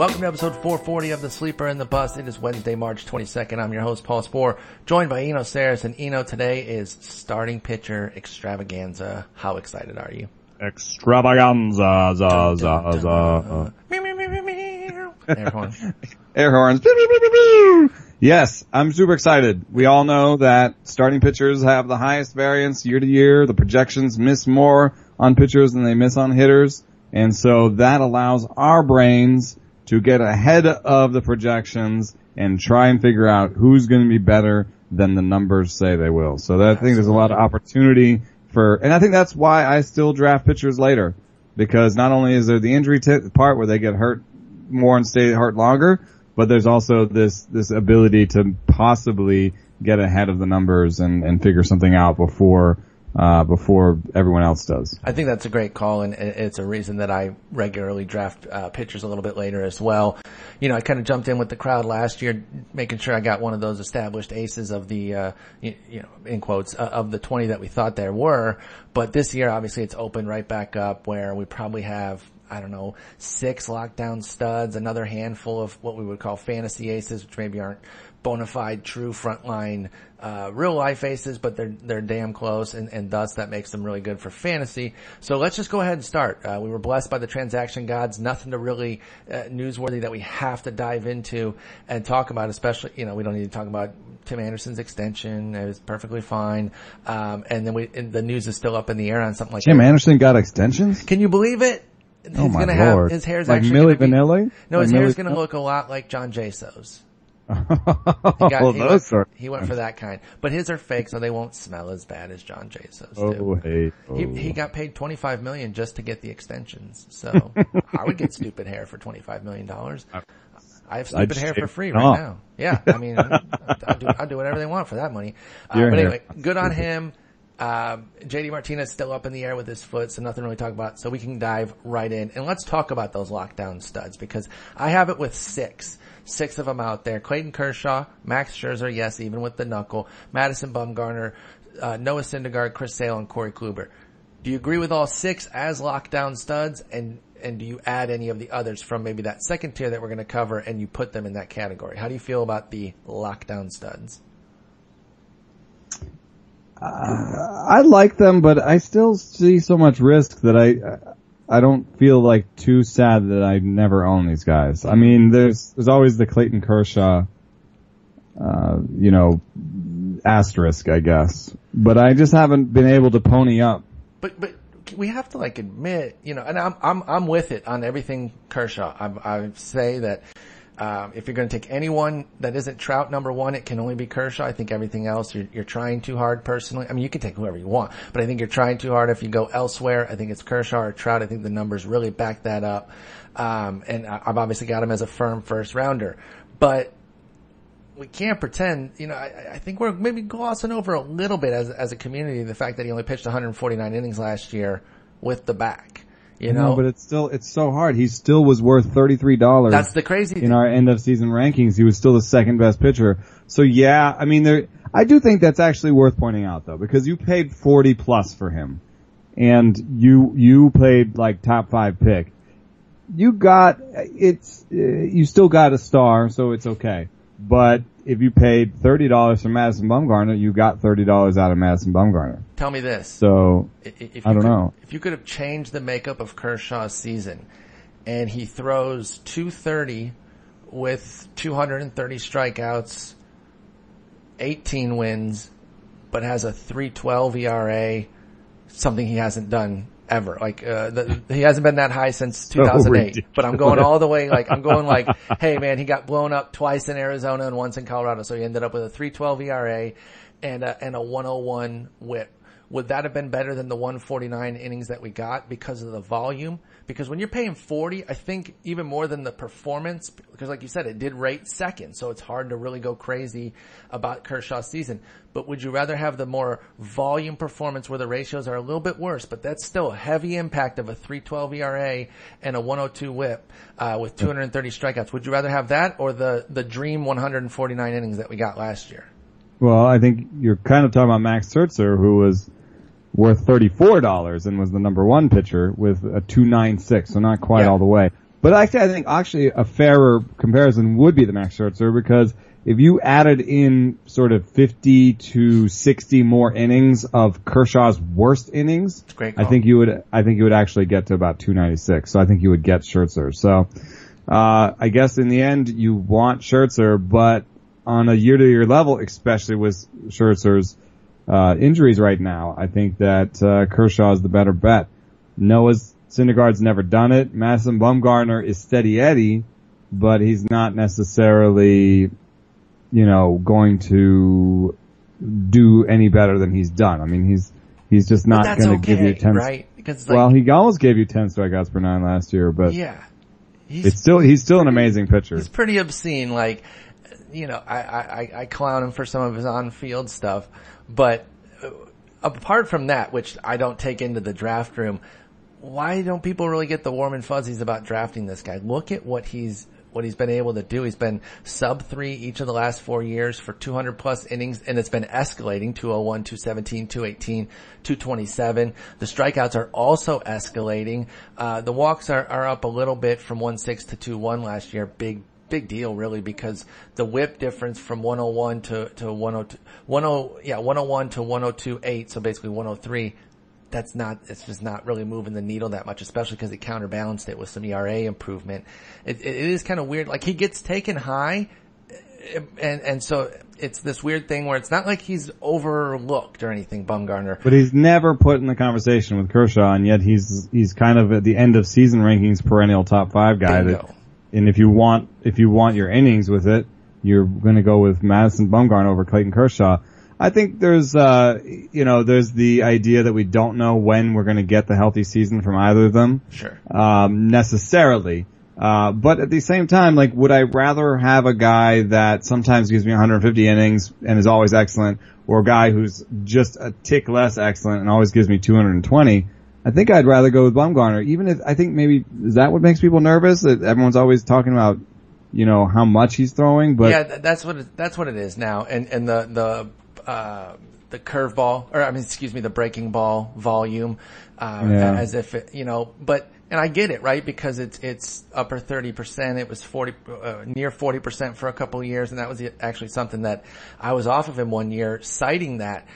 Welcome to episode 440 of The Sleeper and the Bust. It is Wednesday, March 22nd. I'm your host, Paul Sporer, joined by Eno Sarris. And Eno, today is starting pitcher extravaganza. How excited are you? Extravaganza, za, za, za. Air horns. Air horns. Yes, I'm super excited. We all know that starting pitchers have the highest variance year to year. The projections miss more on pitchers than they miss on hitters. And so that allows our brains to get ahead of the projections and try and figure out who's going to be better than the numbers say they will. So that, I think there's a lot of opportunity for, and I think that's why I still draft pitchers later. Because not only is there the injury t- part where they get hurt more and stay hurt longer, but there's also this, this ability to possibly get ahead of the numbers and, and figure something out before, uh, before everyone else does. I think that's a great call, and it's a reason that I regularly draft uh, pitchers a little bit later as well. You know, I kind of jumped in with the crowd last year, making sure I got one of those established aces of the, uh, you, you know, in quotes, uh, of the 20 that we thought there were. But this year, obviously, it's opened right back up where we probably have I don't know, six lockdown studs, another handful of what we would call fantasy aces, which maybe aren't bona fide true frontline uh, real life faces, but they're they're damn close, and, and thus that makes them really good for fantasy. So let's just go ahead and start. Uh, we were blessed by the transaction gods. Nothing to really uh, newsworthy that we have to dive into and talk about. Especially, you know, we don't need to talk about Tim Anderson's extension. It was perfectly fine. Um, and then we and the news is still up in the air on something like Jim that. Anderson got extensions? Can you believe it? He's Oh my gonna have lord. his hair's like actually Milli gonna be- Vanilli? no, his Like hair's going to look a lot like John Jaso's. He, got, he, those went, sort. he went for that kind, but his are fake, so they won't smell as bad as John Jaso's Oh, hey. He, oh. he got paid twenty five million just to get the extensions. So I would get stupid hair for twenty five million dollars. I have stupid I'd hair for free right off. now. Yeah, I mean, I'll do, I'll do whatever they want for that money. Uh, but anyway, good on him. Um, JD Martinez still up in the air with his foot, so nothing really to talk about. So we can dive right in and let's talk about those lockdown studs because I have it with six, six of them out there. Clayton Kershaw, Max Scherzer, yes, even with the knuckle, Madison Bumgarner, uh, Noah Syndergaard, Chris Sale, and Corey Kluber. Do you agree with all six as lockdown studs and and do you add any of the others from maybe that second tier that we're going to cover and you put them in that category? How do you feel about the lockdown studs? I like them, but I still see so much risk that I, I don't feel like too sad that I never own these guys. I mean, there's, there's always the Clayton Kershaw, uh, you know, asterisk, I guess. But I just haven't been able to pony up. But but we have to like admit, you know, and I'm I'm I'm with it on everything Kershaw. I, I say that um, if you're going to take anyone that isn't Trout number one, it can only be Kershaw. I think everything else you're you're trying too hard personally. I mean, you can take whoever you want, but I think you're trying too hard. If you go elsewhere, I think it's Kershaw or Trout. I think the numbers really back that up. Um, and I've obviously got him as a firm first rounder, but we can't pretend, you know, I, I think we're maybe glossing over a little bit as, as a community the fact that he only pitched 149 innings last year with the back. You know, No, but it's still, it's so hard. He still was worth $33. that's the crazy in thing. our end of season rankings, he was still the second best pitcher. So yeah, I mean, there, I do think that's actually worth pointing out though, because you paid 40 plus for him and you, you played like top five pick. You got, it's, uh, you still got a star, so it's okay. But if you paid $30 for Madison Bumgarner, you got $30 out of Madison Bumgarner. Tell me this. So, if I don't could- know. If you could have changed the makeup of Kershaw's season and he throws 230 with 230 strikeouts, 18 wins, but has a 312 ERA, something he hasn't done ever. Like, uh, the, he hasn't been that high since 2008, but I'm going all the way, like, I'm going like, hey man, he got blown up twice in Arizona and once in Colorado. So he ended up with a 312 ERA and a, and a 101 whip. Would that have been better than the 149 innings that we got because of the volume? Because when you're paying 40, I think even more than the performance, because like you said, it did rate second, so it's hard to really go crazy about Kershaw's season. But would you rather have the more volume performance where the ratios are a little bit worse, but that's still a heavy impact of a 312 ERA and a 102 whip, uh, with 230 strikeouts? Would you rather have that or the, the dream 149 innings that we got last year? well, I think you're kind of talking about Max Scherzer, who was worth $34 and was the number one pitcher with a 296, so not quite Yeah. all the way. But actually, I think actually a fairer comparison would be the Max Scherzer because if you added in sort of 50 to 60 more innings of Kershaw's worst innings, I think you would, I think you would actually get to about 296. So I think you would get Scherzer. So, uh, I guess in the end you want Scherzer, but on a year to year level, especially with Scherzer's, uh, injuries right now, I think that, uh, Kershaw is the better bet. Noah's Syndergaard's never done it. Madison Bumgarner is steady Eddie, but he's not necessarily you know, going to do any better than he's done. I mean, he's, he's just not going to okay, give you 10, right? Because like, well, he almost gave you 10 strikeouts per nine last year, but yeah, it's still, he's still an amazing pitcher. He's pretty obscene. Like, you know, I, I, I clown him for some of his on-field stuff, but uh, apart from that, which I don't take into the draft room, why don't people really get the warm and fuzzies about drafting this guy? Look at what he's what he's been able to do. He's been sub three each of the last four years for 200 plus innings and it's been escalating 201, 217, 218, 227. The strikeouts are also escalating. Uh, the walks are, are up a little bit from 1-6 to 2-1 last year. Big, big deal really because the whip difference from 101 to, to 102, 10, yeah, 101 to 102.8, so basically 103 that's not, it's just not really moving the needle that much, especially because he counterbalanced it with some ERA improvement. It, it is kind of weird. Like he gets taken high eh, and, and so it's this weird thing where it's not like he's overlooked or anything, Bumgarner. But he's never put in the conversation with Kershaw and yet he's, he's kind of at the end of season rankings perennial top five guy Bingo. that, and if you want, if you want your innings with it, you're going to go with Madison Bumgarner over Clayton Kershaw. I think there's, uh, you know, there's the idea that we don't know when we're going to get the healthy season from either of them. Sure. Um, necessarily. Uh, but at the same time, like, would I rather have a guy that sometimes gives me 150 innings and is always excellent, or a guy who's just a tick less excellent and always gives me 220? I think I'd rather go with Bumgarner, even if I think maybe is that what makes people nervous? That everyone's always talking about, you know, how much he's throwing, but yeah, that's what it, that's what it is now. And and the the uh, the curveball, or I mean, excuse me, the breaking ball volume, uh, yeah. as if it, you know, but, and I get it, right? Because it's, it's upper 30%. It was 40, uh, near 40% for a couple of years. And that was actually something that I was off of him one year citing that.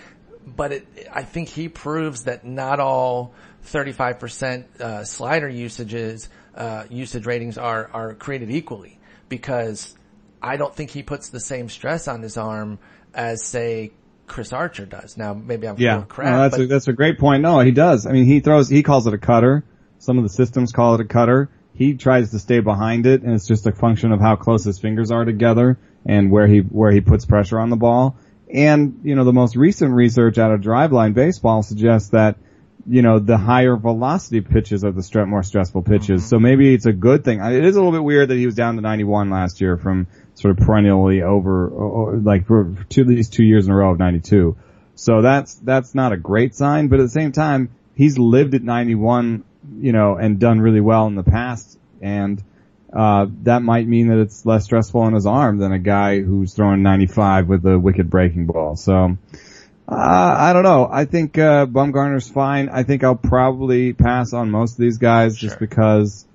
But it, I think he proves that not all 35% uh, slider usages, uh, usage ratings are, are created equally because I don't think he puts the same stress on his arm as say Chris Archer does. Now, maybe I'm yeah, crap. No, that's but... a, that's a great point. No, he does. I mean, he throws, he calls it a cutter. Some of the systems call it a cutter. He tries to stay behind it, and it's just a function of how close his fingers are together and where he where he puts pressure on the ball. And you know, the most recent research out of Driveline Baseball suggests that you know the higher velocity pitches are the st- more stressful pitches. Mm-hmm. So maybe it's a good thing. It is a little bit weird that he was down to 91 last year from sort of perennially over, like for two, at least two years in a row of 92. So that's, that's not a great sign, but at the same time, he's lived at 91, you know, and done really well in the past. And, uh, that might mean that it's less stressful on his arm than a guy who's throwing 95 with a wicked breaking ball. So, uh, I don't know. I think, uh, Bumgarner's fine. I think I'll probably pass on most of these guys sure. just because,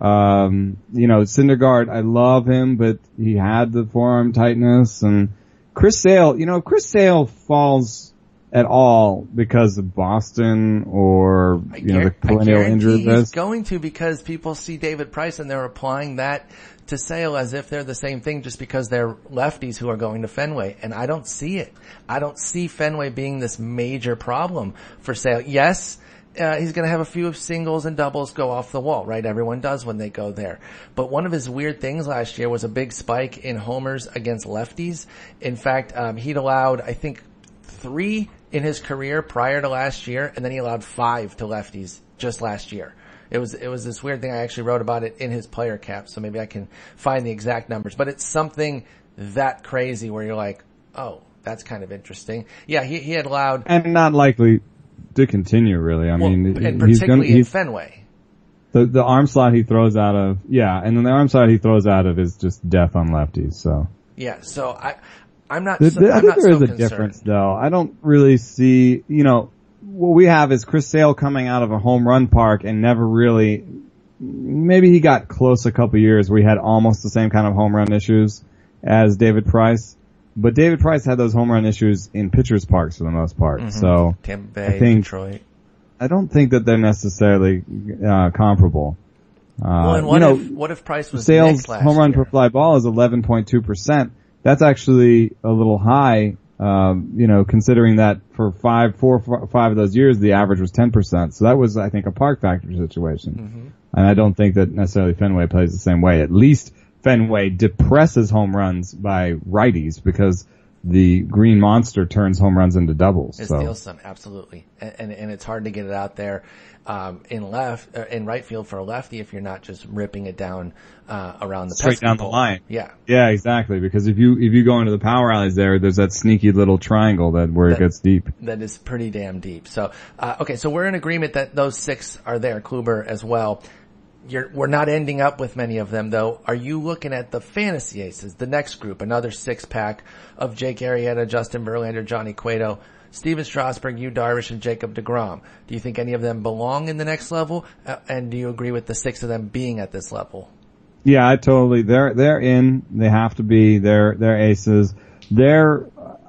um, you know, Syndergaard, I love him, but he had the forearm tightness and Chris Sale, you know, Chris Sale falls at all because of Boston or, you know, the perennial injury He's going to because people see David Price and they're applying that to Sale as if they're the same thing just because they're lefties who are going to Fenway. And I don't see it. I don't see Fenway being this major problem for Sale. Yes, uh, he's going to have a few singles and doubles go off the wall, right? Everyone does when they go there. But one of his weird things last year was a big spike in homers against lefties. In fact, um, he'd allowed, I think, three in his career prior to last year, and then he allowed five to lefties just last year. It was it was this weird thing. I actually wrote about it in his player cap, so maybe I can find the exact numbers. But it's something that crazy where you're like, oh, that's kind of interesting. Yeah, he he had allowed and not likely to continue really. I well, mean, and he's going to, Fenway. The, the arm slot he throws out of, yeah, and then the arm slot he throws out of is just death on lefties, so. Yeah, so I, I'm not, so, I think there is so a concerned. difference though. I don't really see, you know, what we have is Chris Sale coming out of a home run park and never really maybe he got close a couple years where he had almost the same kind of home run issues as David Price. But David Price had those home run issues in pitchers parks for the most part. Mm-hmm. So Tampa Bay, I think, Detroit. I don't think that they're necessarily uh, comparable. Uh, well, and what you know, if what if Price was Sale's home run year? per fly ball is 11.2 percent. That's actually a little high. Um, you know, considering that for five, four, five of those years, the average was 10 percent. So that was, I think, a park factor situation. Mm-hmm. And I don't think that necessarily Fenway plays the same way. At least Fenway depresses home runs by righties because the green monster turns home runs into doubles. It so. steals some, absolutely, and, and, and it's hard to get it out there um, in left uh, in right field for a lefty if you're not just ripping it down uh, around the straight down pole. the line. Yeah, yeah, exactly. Because if you if you go into the power alleys there, there's that sneaky little triangle that where that, it gets deep. That is pretty damn deep. So uh, okay, so we're in agreement that those six are there. Kluber as well. You're, we're not ending up with many of them though. Are you looking at the fantasy aces, the next group, another six pack of Jake Arrieta, Justin Verlander, Johnny Cueto, Stephen Strasburg, Yu Darvish, and Jacob DeGrom? Do you think any of them belong in the next level? Uh, and do you agree with the six of them being at this level? Yeah, I totally. They're they're in. They have to be. They're they're aces. They're.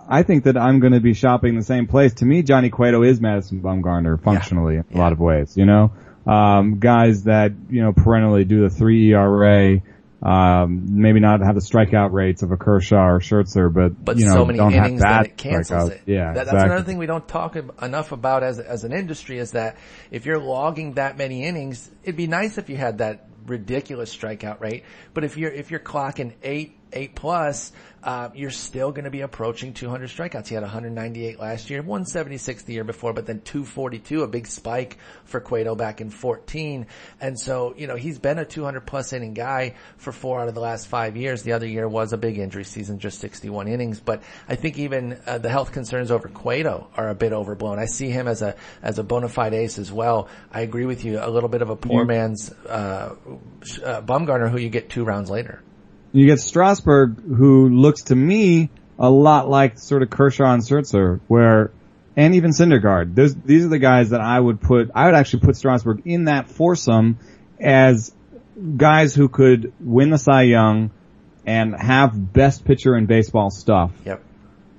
I think that I'm going to be shopping the same place. To me, Johnny Cueto is Madison Bumgarner functionally yeah. in a yeah. lot of ways. You know, um, guys that, you know, perennially do the three ERA, um, maybe not have the strikeout rates of a Kershaw or Scherzer, but, but you know, so many don't innings have that it cancels it. Yeah, that, exactly. that's another thing we don't talk enough about as as an industry is that if you're logging that many innings, it'd be nice if you had that ridiculous strikeout rate. But if you're if you're clocking eight eight plus, uh, you're still going to be approaching 200 strikeouts. He had 198 last year, 176 the year before, but then 242, a big spike for Cueto back in 14. And so, you know, he's been a 200 plus inning guy for four out of the last five years. The other year was a big injury season, just 61 innings. But I think even uh, the health concerns over Cueto are a bit overblown. I see him as a as a bona fide ace as well. I agree with you. A little bit of a poor man's uh, uh, Bumgarner, who you get two rounds later. You get Strasburg, who looks to me a lot like sort of Kershaw and Scherzer, where, and even Syndergaard. Those, these are the guys that I would put, I would actually put Strasburg in that foursome as guys who could win the Cy Young and have best pitcher in baseball stuff. Yep.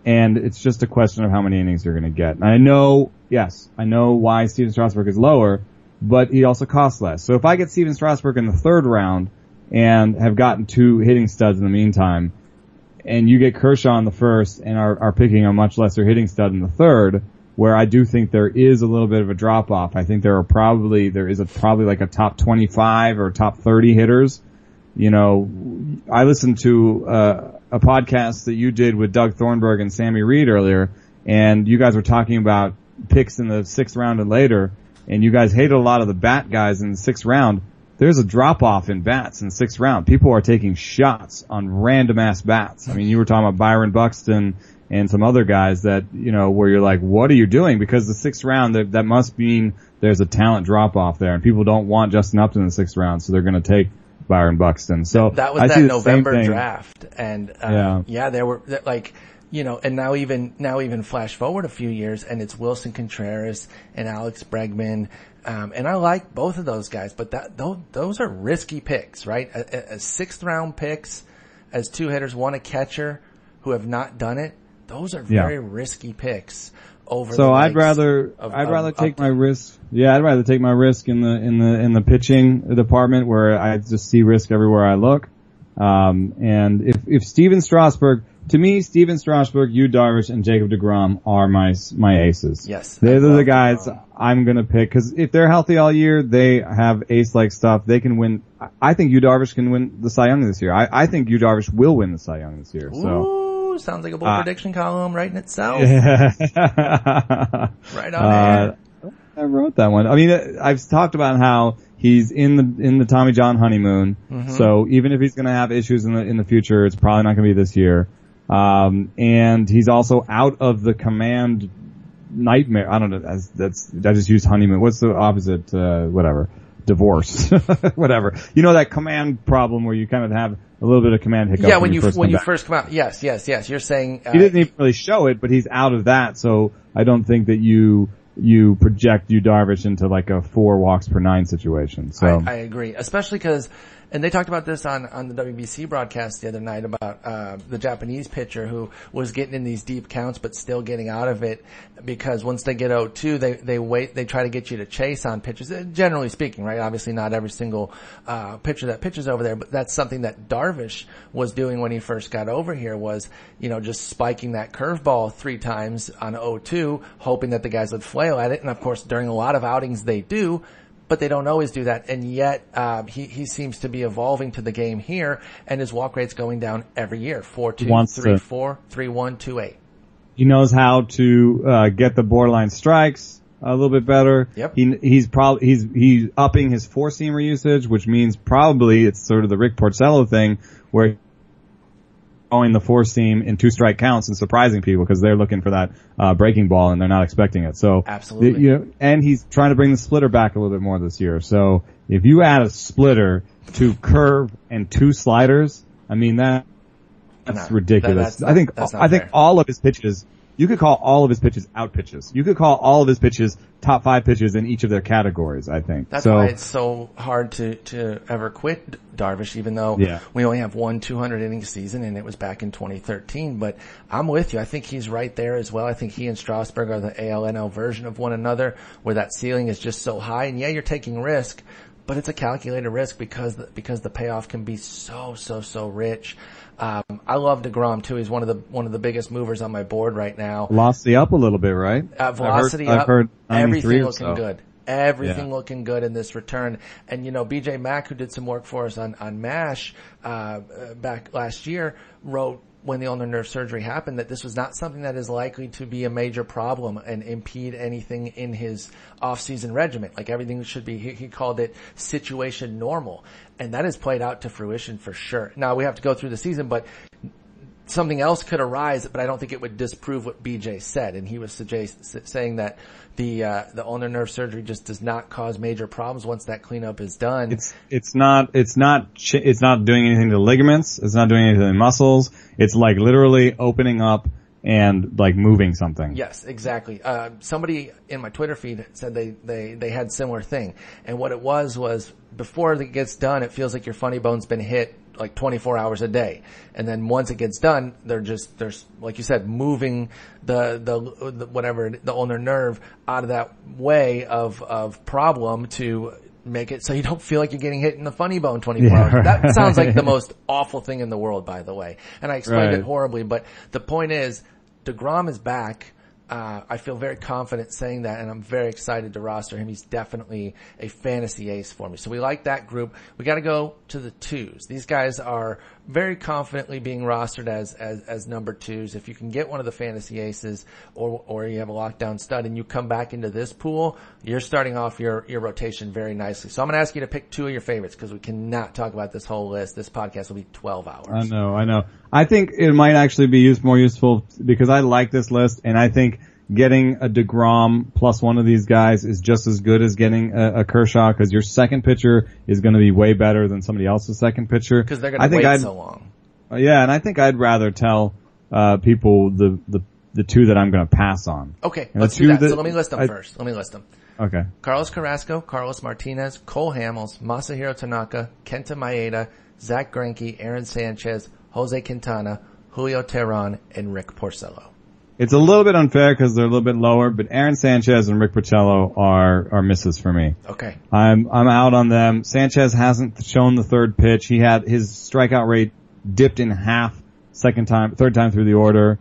And it's just a question of how many innings you're going to get. And I know, yes, I know why Stephen Strasburg is lower, but he also costs less. So if I get Stephen Strasburg in the third round, and have gotten two hitting studs in the meantime, and you get Kershaw in the first and are, are picking a much lesser hitting stud in the third, where I do think there is a little bit of a drop off. I think there are probably, there is a, probably like a top 25 or top 30 hitters. You know, I listened to, uh, a podcast that you did with Doug Thorburn and Sammy Reed earlier, and you guys were talking about picks in the sixth round and later, and you guys hated a lot of the bat guys in the sixth round there's a drop off in bats in the sixth round. People are taking shots on random ass bats. I mean, you were talking about Byron Buxton and some other guys that, you know, where you're like, what are you doing? Because the sixth round, that, that must mean there's a talent drop off there and people don't want Justin Upton in the sixth round, so they're going to take Byron Buxton. So that was I that November draft. And, uh, yeah. yeah, there were like, you know, and now even, now even flash forward a few years and it's Willson Contreras and Alex Bregman um, and I like both of those guys, but that those, those are risky picks, right? As sixth round picks, as two hitters, one a catcher, who have not done it. Those are very yeah. risky picks. Over so I'd rather of, I'd rather take my risk. Yeah, I'd rather take my risk in the in the in the pitching department where I just see risk everywhere I look. Um, and if if Stephen Strasburg to me, Stephen Strasburg, Yu Darvish, and Jacob DeGrom are my my aces. Yes, they're the guys DeGrom. I'm gonna pick because if they're healthy all year, they have ace-like stuff. They can win. I think Yu Darvish can win the Cy Young this year. I, I think Yu Darvish will win the Cy Young this year. So. Ooh, sounds like a bold uh, prediction column writing itself. Yeah. right on uh, I wrote that one. I mean, I've talked about how he's in the in the Tommy John honeymoon. Mm-hmm. So even if he's going to have issues in the in the future, it's probably not going to be this year. Um, and he's also out of the command nightmare. I don't know. That's, that's I just used honeymoon. What's the opposite? Uh, whatever. Divorce. whatever. You know that command problem where you kind of have a little bit of command hiccup. Yeah, when, when you, you when you back. first come out. Yes, yes, yes. You're saying uh, he didn't even really show it, but he's out of that. So I don't think that you you project Yu Darvish into like a four walks per nine situation. So I, I agree, especially because and they talked about this on, on the WBC broadcast the other night about uh, the Japanese pitcher who was getting in these deep counts but still getting out of it because once they get 0-2, they, they wait, they try to get you to chase on pitches. Uh, generally speaking, right? Obviously not every single uh, pitcher that pitches over there, but that's something that Darvish was doing when he first got over here was, you know, just spiking that curveball three times on 0-2, hoping that the guys would flail at it. And of course, during a lot of outings they do but they don't always do that. And yet, uh, he, he seems to be evolving to the game here and his walk rate's going down every year. Four, two, three, to- four, three, one, two, eight. he knows how to uh, get the borderline strikes a little bit better. Yep. He he's probably he's he's upping his four seamer usage, which means probably it's sort of the Rick Porcello thing where going the four seam in two strike counts and surprising people because they're looking for that uh, breaking ball and they're not expecting it. So Absolutely. you know, and he's trying to bring the splitter back a little bit more this year. So if you add a splitter to curve and two sliders, I mean that that's No, ridiculous. that- that's I think I think fair. all of his pitches. You could call all of his pitches out pitches. You could call all of his pitches top five pitches in each of their categories. I think. That's so, why it's so hard to, to ever quit Darvish, even though Yeah. we only have one 200 inning season and it was back in 2013. But I'm with you. I think he's right there as well. I think he and Strasburg are the ALNL version of one another where that ceiling is just so high. And yeah, you're taking risk, but it's a calculated risk because, the, because the payoff can be so, so, so rich. Um, I love DeGrom too. He's one of the, one of the biggest movers on my board right now. velocity up a little bit, right? Uh, velocity I've heard, up, I've heard everything looking so. good. Everything Yeah. looking good in this return. And you know, BJ Mack, who did some work for us on, on MASH, uh, uh, back last year, wrote when the ulnar nerve surgery happened that this was not something that is likely to be a major problem and impede anything in his off-season regimen. Like everything should be, he, he called it situation normal. And that has played out to fruition for sure. Now we have to go through the season, but something else could arise, but I don't think it would disprove what BJ said. And he was suggest, saying that the uh, the ulnar nerve surgery just does not cause major problems once that cleanup is done. It's it's not it's not ch- it's not doing anything to ligaments. It's not doing anything to muscles. It's like literally opening up and like moving something. Yes, exactly. Uh, somebody in my Twitter feed said they, they, they had similar thing. And what it was was before it gets done, it feels like your funny bone's been hit like 24 hours a day. And then once it gets done, they're just, there's, like you said, moving the, the, the whatever, the ulnar nerve out of that way of, of problem to make it so you don't feel like you're getting hit in the funny bone 24 Yeah, hours. That right. sounds like the most awful thing in the world, by the way. And I explained Right. it horribly, but the point is, DeGrom is back. Uh, I feel very confident saying that and I'm very excited to roster him. He's definitely a fantasy ace for me. So we like that group. We gotta go to the twos. These guys are very confidently being rostered as, as, as number twos. If you can get one of the fantasy aces or, or you have a lockdown stud and you come back into this pool, you're starting off your, your rotation very nicely. So I'm gonna ask you to pick two of your favorites because we cannot talk about this whole list. This podcast will be 12 hours. I know, I know. I think it might actually be used more useful because I like this list and I think getting a DeGrom plus one of these guys is just as good as getting a, a Kershaw because your second pitcher is going to be way better than somebody else's second pitcher. Because they're gonna think wait I'd, so long. Uh, Yeah, and I think I'd rather tell uh, people the, the the two that I'm going to pass on. Okay, And let's do that. that so let me list them I- first. Let me list them. Okay. Carlos Carrasco, Carlos Martinez, Cole Hamels, Masahiro Tanaka, Kenta Maeda, Zack Greinke, Aaron Sanchez, Jose Quintana, Julio Teheran, and Rick Porcello. It's a little bit unfair because they're a little bit lower, but Aaron Sanchez and Rick Porcello are are misses for me. Okay. I'm I'm out on them. Sanchez hasn't shown the third pitch. He had his strikeout rate dipped in half second time, third time through the order.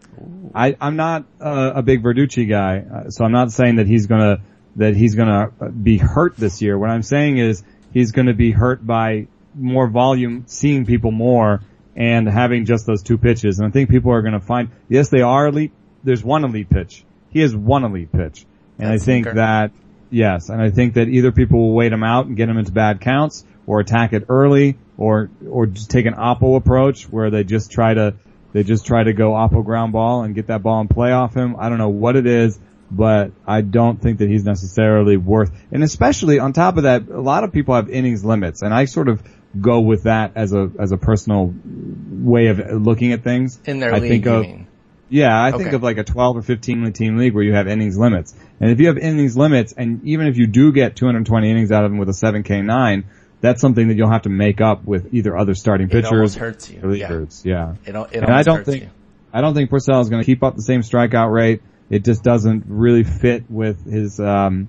I I'm not uh, a big Verducci guy, uh, so I'm not saying that he's gonna that he's gonna be hurt this year. What I'm saying is he's gonna be hurt by more volume, seeing people more, and having just those two pitches. And I think people are gonna find yes, they are elite. There's one elite pitch. He has one elite pitch, and That's I think Sinker. that Yes, and I think that either people will wait him out and get him into bad counts, or attack it early, or or just take an oppo approach where they just try to they just try to go oppo ground ball and get that ball and play off him. I don't know what it is, but I don't think that he's necessarily worth. And especially on top of that, a lot of people have innings limits, and I sort of go with that as a as a personal way of looking at things. In their I league, think of? Yeah, I think Okay. of like a 12 or 15 team league where you have innings limits. And if you have innings limits, and even if you do get 220 innings out of them with a 7K9, that's something that you'll have to make up with either other starting pitchers. It hurts you. or Yeah. relievers. Yeah. It, al- it And I don't think you. I don't think Porcello is going to keep up the same strikeout rate. It just doesn't really fit with his. Um,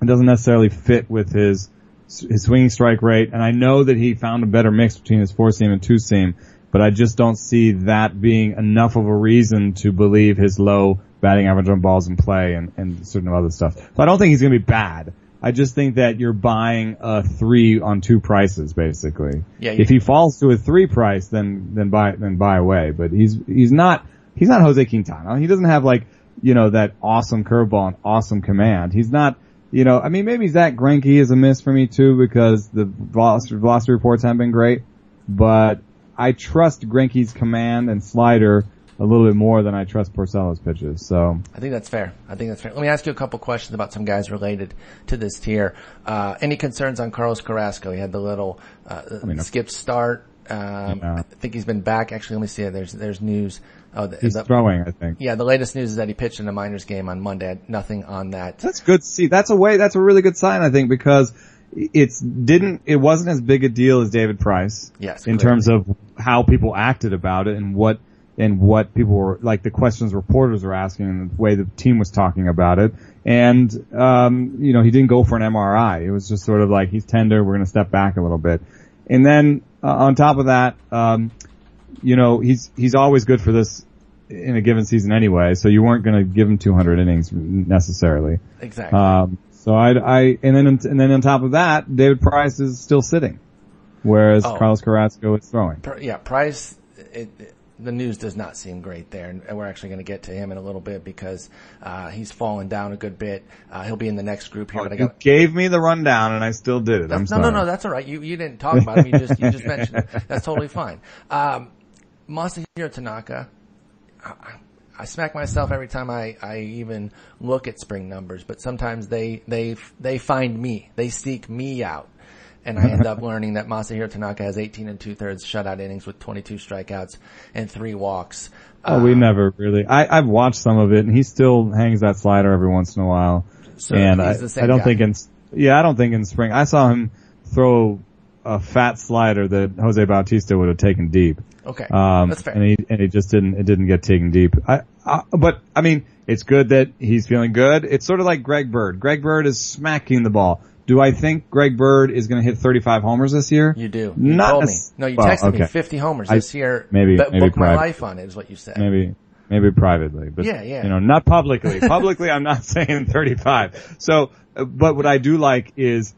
it doesn't necessarily fit with his his swinging strike rate. And I know that he found a better mix between his four seam and two seam, but I just don't see that being enough of a reason to believe his low batting average on balls in play and and certain other stuff. So I don't think he's going to be bad. I just think that you're buying a three on two prices, basically. Yeah, if he falls to a three price, then then buy then buy away. But he's he's not he's not Jose Quintana. He doesn't have like you know that awesome curveball and awesome command. He's not you know I mean maybe Zack Greinke is a miss for me too because the velocity, velocity reports haven't been great, but I trust Greinke's command and slider a little bit more than I trust Porcello's pitches. So I think that's fair. I think that's fair. Let me ask you a couple questions about some guys related to this tier. Uh, any concerns on Carlos Carrasco? He had the little uh, mean, skip start. Um, Yeah. I think he's been back. Actually, let me see. There's there's news. Oh, the, he's the- throwing, I think. yeah, the latest news is that he pitched in a minors game on Monday. Nothing on that. That's good to see. That's a way, that's a really good sign, I think, because it's didn't, it wasn't as big a deal as David Price. Yes, In clearly. terms of how people acted about it and what, and what people were, like the questions reporters were asking and the way the team was talking about it. And, um, you know, he didn't go for an MRI. It was just sort of like, he's tender, we're gonna step back a little bit. And then, uh, on top of that, um, you know, he's, he's always good for this in a given season anyway, so you weren't gonna give him 200 innings necessarily. Exactly. Um, so I, I, and then, and then on top of that, David Price is still sitting, whereas Oh. Carlos Carrasco is throwing. Yeah, Price. It, it- the news does not seem great there, and we're actually going to get to him in a little bit because uh, he's fallen down a good bit. Uh, he'll be in the next group here, but I You gave me the rundown and I still did it. I'm no, sorry. no, no, that's all right. You you didn't talk about him. You just you just mentioned it. That's totally fine. Um, Masahiro Tanaka. I, I smack myself every time I, I even look at spring numbers, but sometimes they they they find me. They seek me out. And I end up learning that Masahiro Tanaka has 18 and two thirds shutout innings with 22 strikeouts and three walks. Oh, we uh, never really. I, I've watched some of it, and he still hangs that slider every once in a while. So and he's I, the same I don't guy. think in, yeah, I don't think in spring. I saw him throw a fat slider that Jose Bautista would have taken deep. Okay, Um, that's fair. and he and it just didn't it didn't get taken deep. I, I but I mean it's good that he's feeling good. It's sort of like Greg Bird. Greg Bird is smacking the ball. Do I think Greg Bird is going to hit 35 homers this year? You do. You Not told me. No, you well, texted me 50 homers I- this year. maybe- Bet- maybe book my private. life on it is what you said. Maybe maybe privately, but Yeah, yeah. you know, not publicly. publicly, I'm not saying 35. So, but what I do like is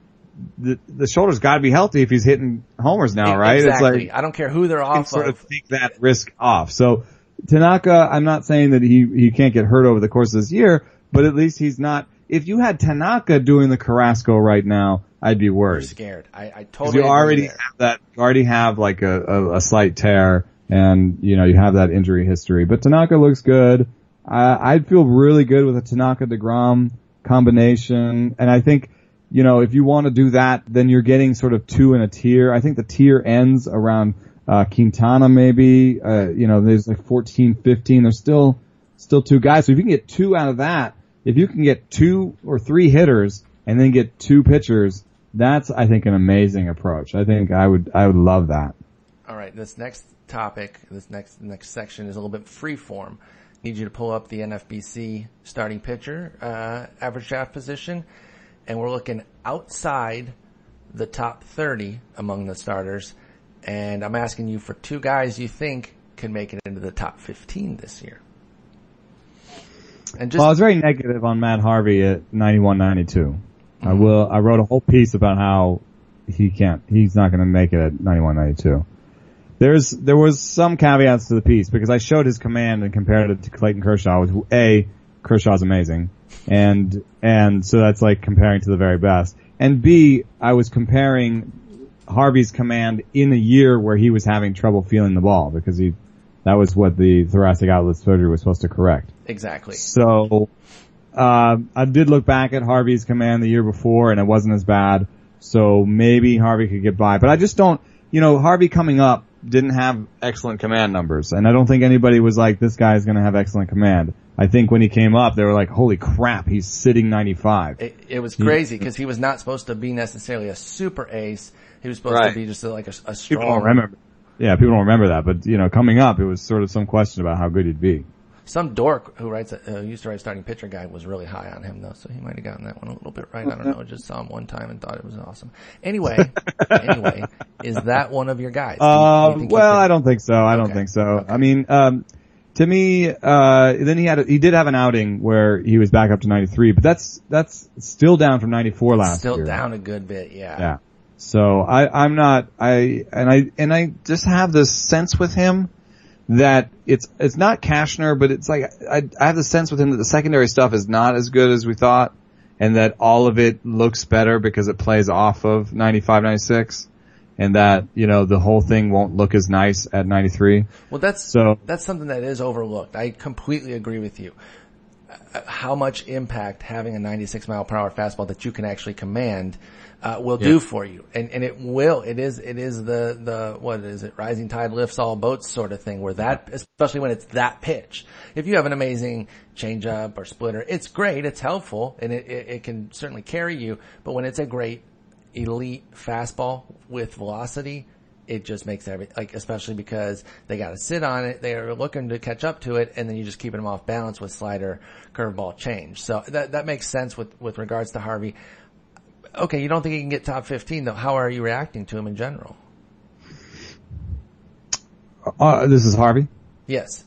the the shoulder's got to be healthy if he's hitting homers now, right? Exactly. It's like I don't care who they're can off sort of. of take that risk off. So Tanaka, I'm not saying that he, he can't get hurt over the course of this year, but at least he's not, if you had Tanaka doing the Carrasco right now, I'd be You're worried. scared. I, I totally you already have that, you already have like a, a, a slight tear and, you know, you have that injury history. But Tanaka looks good. Uh, I'd feel really good with a Tanaka DeGrom combination. And I think, you know, if you want to do that, then you're getting sort of two in a tier. I think the tier ends around, uh, Quintana maybe, uh, you know, there's like 14, 15. There's still, still two guys. So if you can get two out of that, if you can get two or three hitters and then get two pitchers, that's, I think, an amazing approach. I think I would, I would love that. All right, this next topic, this next next section is a little bit free form. Need you to pull up the NFBC starting pitcher uh, average draft position, and we're looking outside the top 30 among the starters. And I'm asking you for two guys you think can make it into the top 15 this year. And just Well, I was very negative on Matt Harvey at 91, 92. I mm-hmm. will, I wrote a whole piece about how he can't, he's not going to make it at 91, 92. There's, there was some caveats to the piece because I showed his command and compared it to Clayton Kershaw with A, Kershaw's amazing. And, and so that's like comparing to the very best. And B, I was comparing Harvey's command in a year where he was having trouble feeling the ball because he, that was what the thoracic outlet surgery was supposed to correct. exactly. So, uh, I did look back at Harvey's command the year before and it wasn't as bad. So maybe Harvey could get by, but I just don't, you know, Harvey coming up didn't have excellent command numbers, and I don't think anybody was like, this guy's going to have excellent command. I think when he came up, they were like, holy crap, he's sitting 95. It, it was crazy because he was not supposed to be necessarily a super ace. He was supposed Right. to be just like a, a People don't strong. remember. Yeah, people don't remember that, but you know, coming up, it was sort of some question about how good he'd be. Some dork who writes, a, uh, used to write starting pitcher guide was really high on him though, so he might have gotten that one a little bit right. I don't know. Just saw him one time and thought it was awesome. Anyway, anyway, is that one of your guys? Do you- you Uh, well, I don't think so. I don't think so. I mean, um, to me, uh, then he had, a, he did have an outing where he was back up to 93, but that's, that's still down from 94 last still year. Still down a good bit. Yeah. Yeah. So I, I'm not, I, and I, and I just have this sense with him that it's, it's not Cashner, but it's like, I, I have the sense with him that the secondary stuff is not as good as we thought and that all of it looks better because it plays off of 95, 96 and that, you know, the whole thing won't look as nice at 93. Well, that's So- that's something that is overlooked. I completely agree with you. Uh, How much impact having a 96 mile per hour fastball that you can actually command uh, will do for you, and and it will. It is it is the the what is it? Rising tide lifts all boats sort of thing. Where that, especially when it's that pitch. If you have an amazing changeup or splitter, it's great. It's helpful, and it, it it can certainly carry you. But when it's a great elite fastball with velocity, it just makes every like especially because they got to sit on it. They are looking to catch up to it, and then you just keeping them off balance with slider, curveball, change. So that that makes sense with with regards to Harvey. Okay, you don't think he can get top fifteen though? How are you reacting to him in general? Uh, this is Harvey. Yes.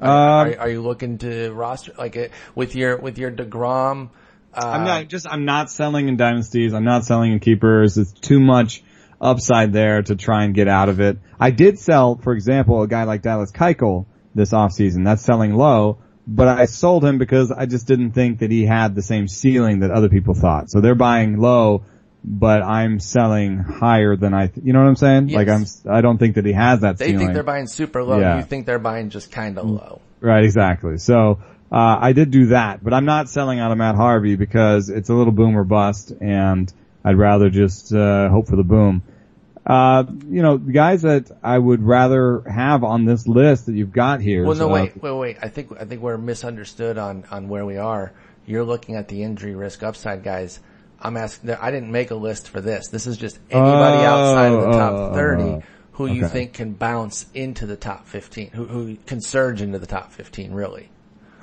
Um, Are, are you looking to roster like it with your with your Degrom? Uh, I'm not just I'm not selling in dynasties. I'm not selling in keepers. It's too much upside there to try and get out of it. I did sell, for example, a guy like Dallas Keuchel this offseason. That's selling low, but I sold him because I just didn't think that he had the same ceiling that other people thought. So they're buying low, but I'm selling higher than I, th- you know what I'm saying? Like I'm, I don't think that he has that ceiling. They ceiling. think they're buying super low. Yeah. You think they're buying just kind of low. Right, exactly. So uh, I did do that, but I'm not selling out of Matt Harvey because it's a little boom or bust, and I'd rather just uh, hope for the boom. Uh, you know, the guys that I would rather have on this list that you've got here. Well, no, uh, wait, wait, wait. I think I think we're misunderstood on on where we are. You're looking at the injury risk upside, guys. I'm asking. I didn't make a list for this. This is just anybody outside of the top oh, 30 oh, who you think can bounce into the top 15, who who can surge into the top 15. Really,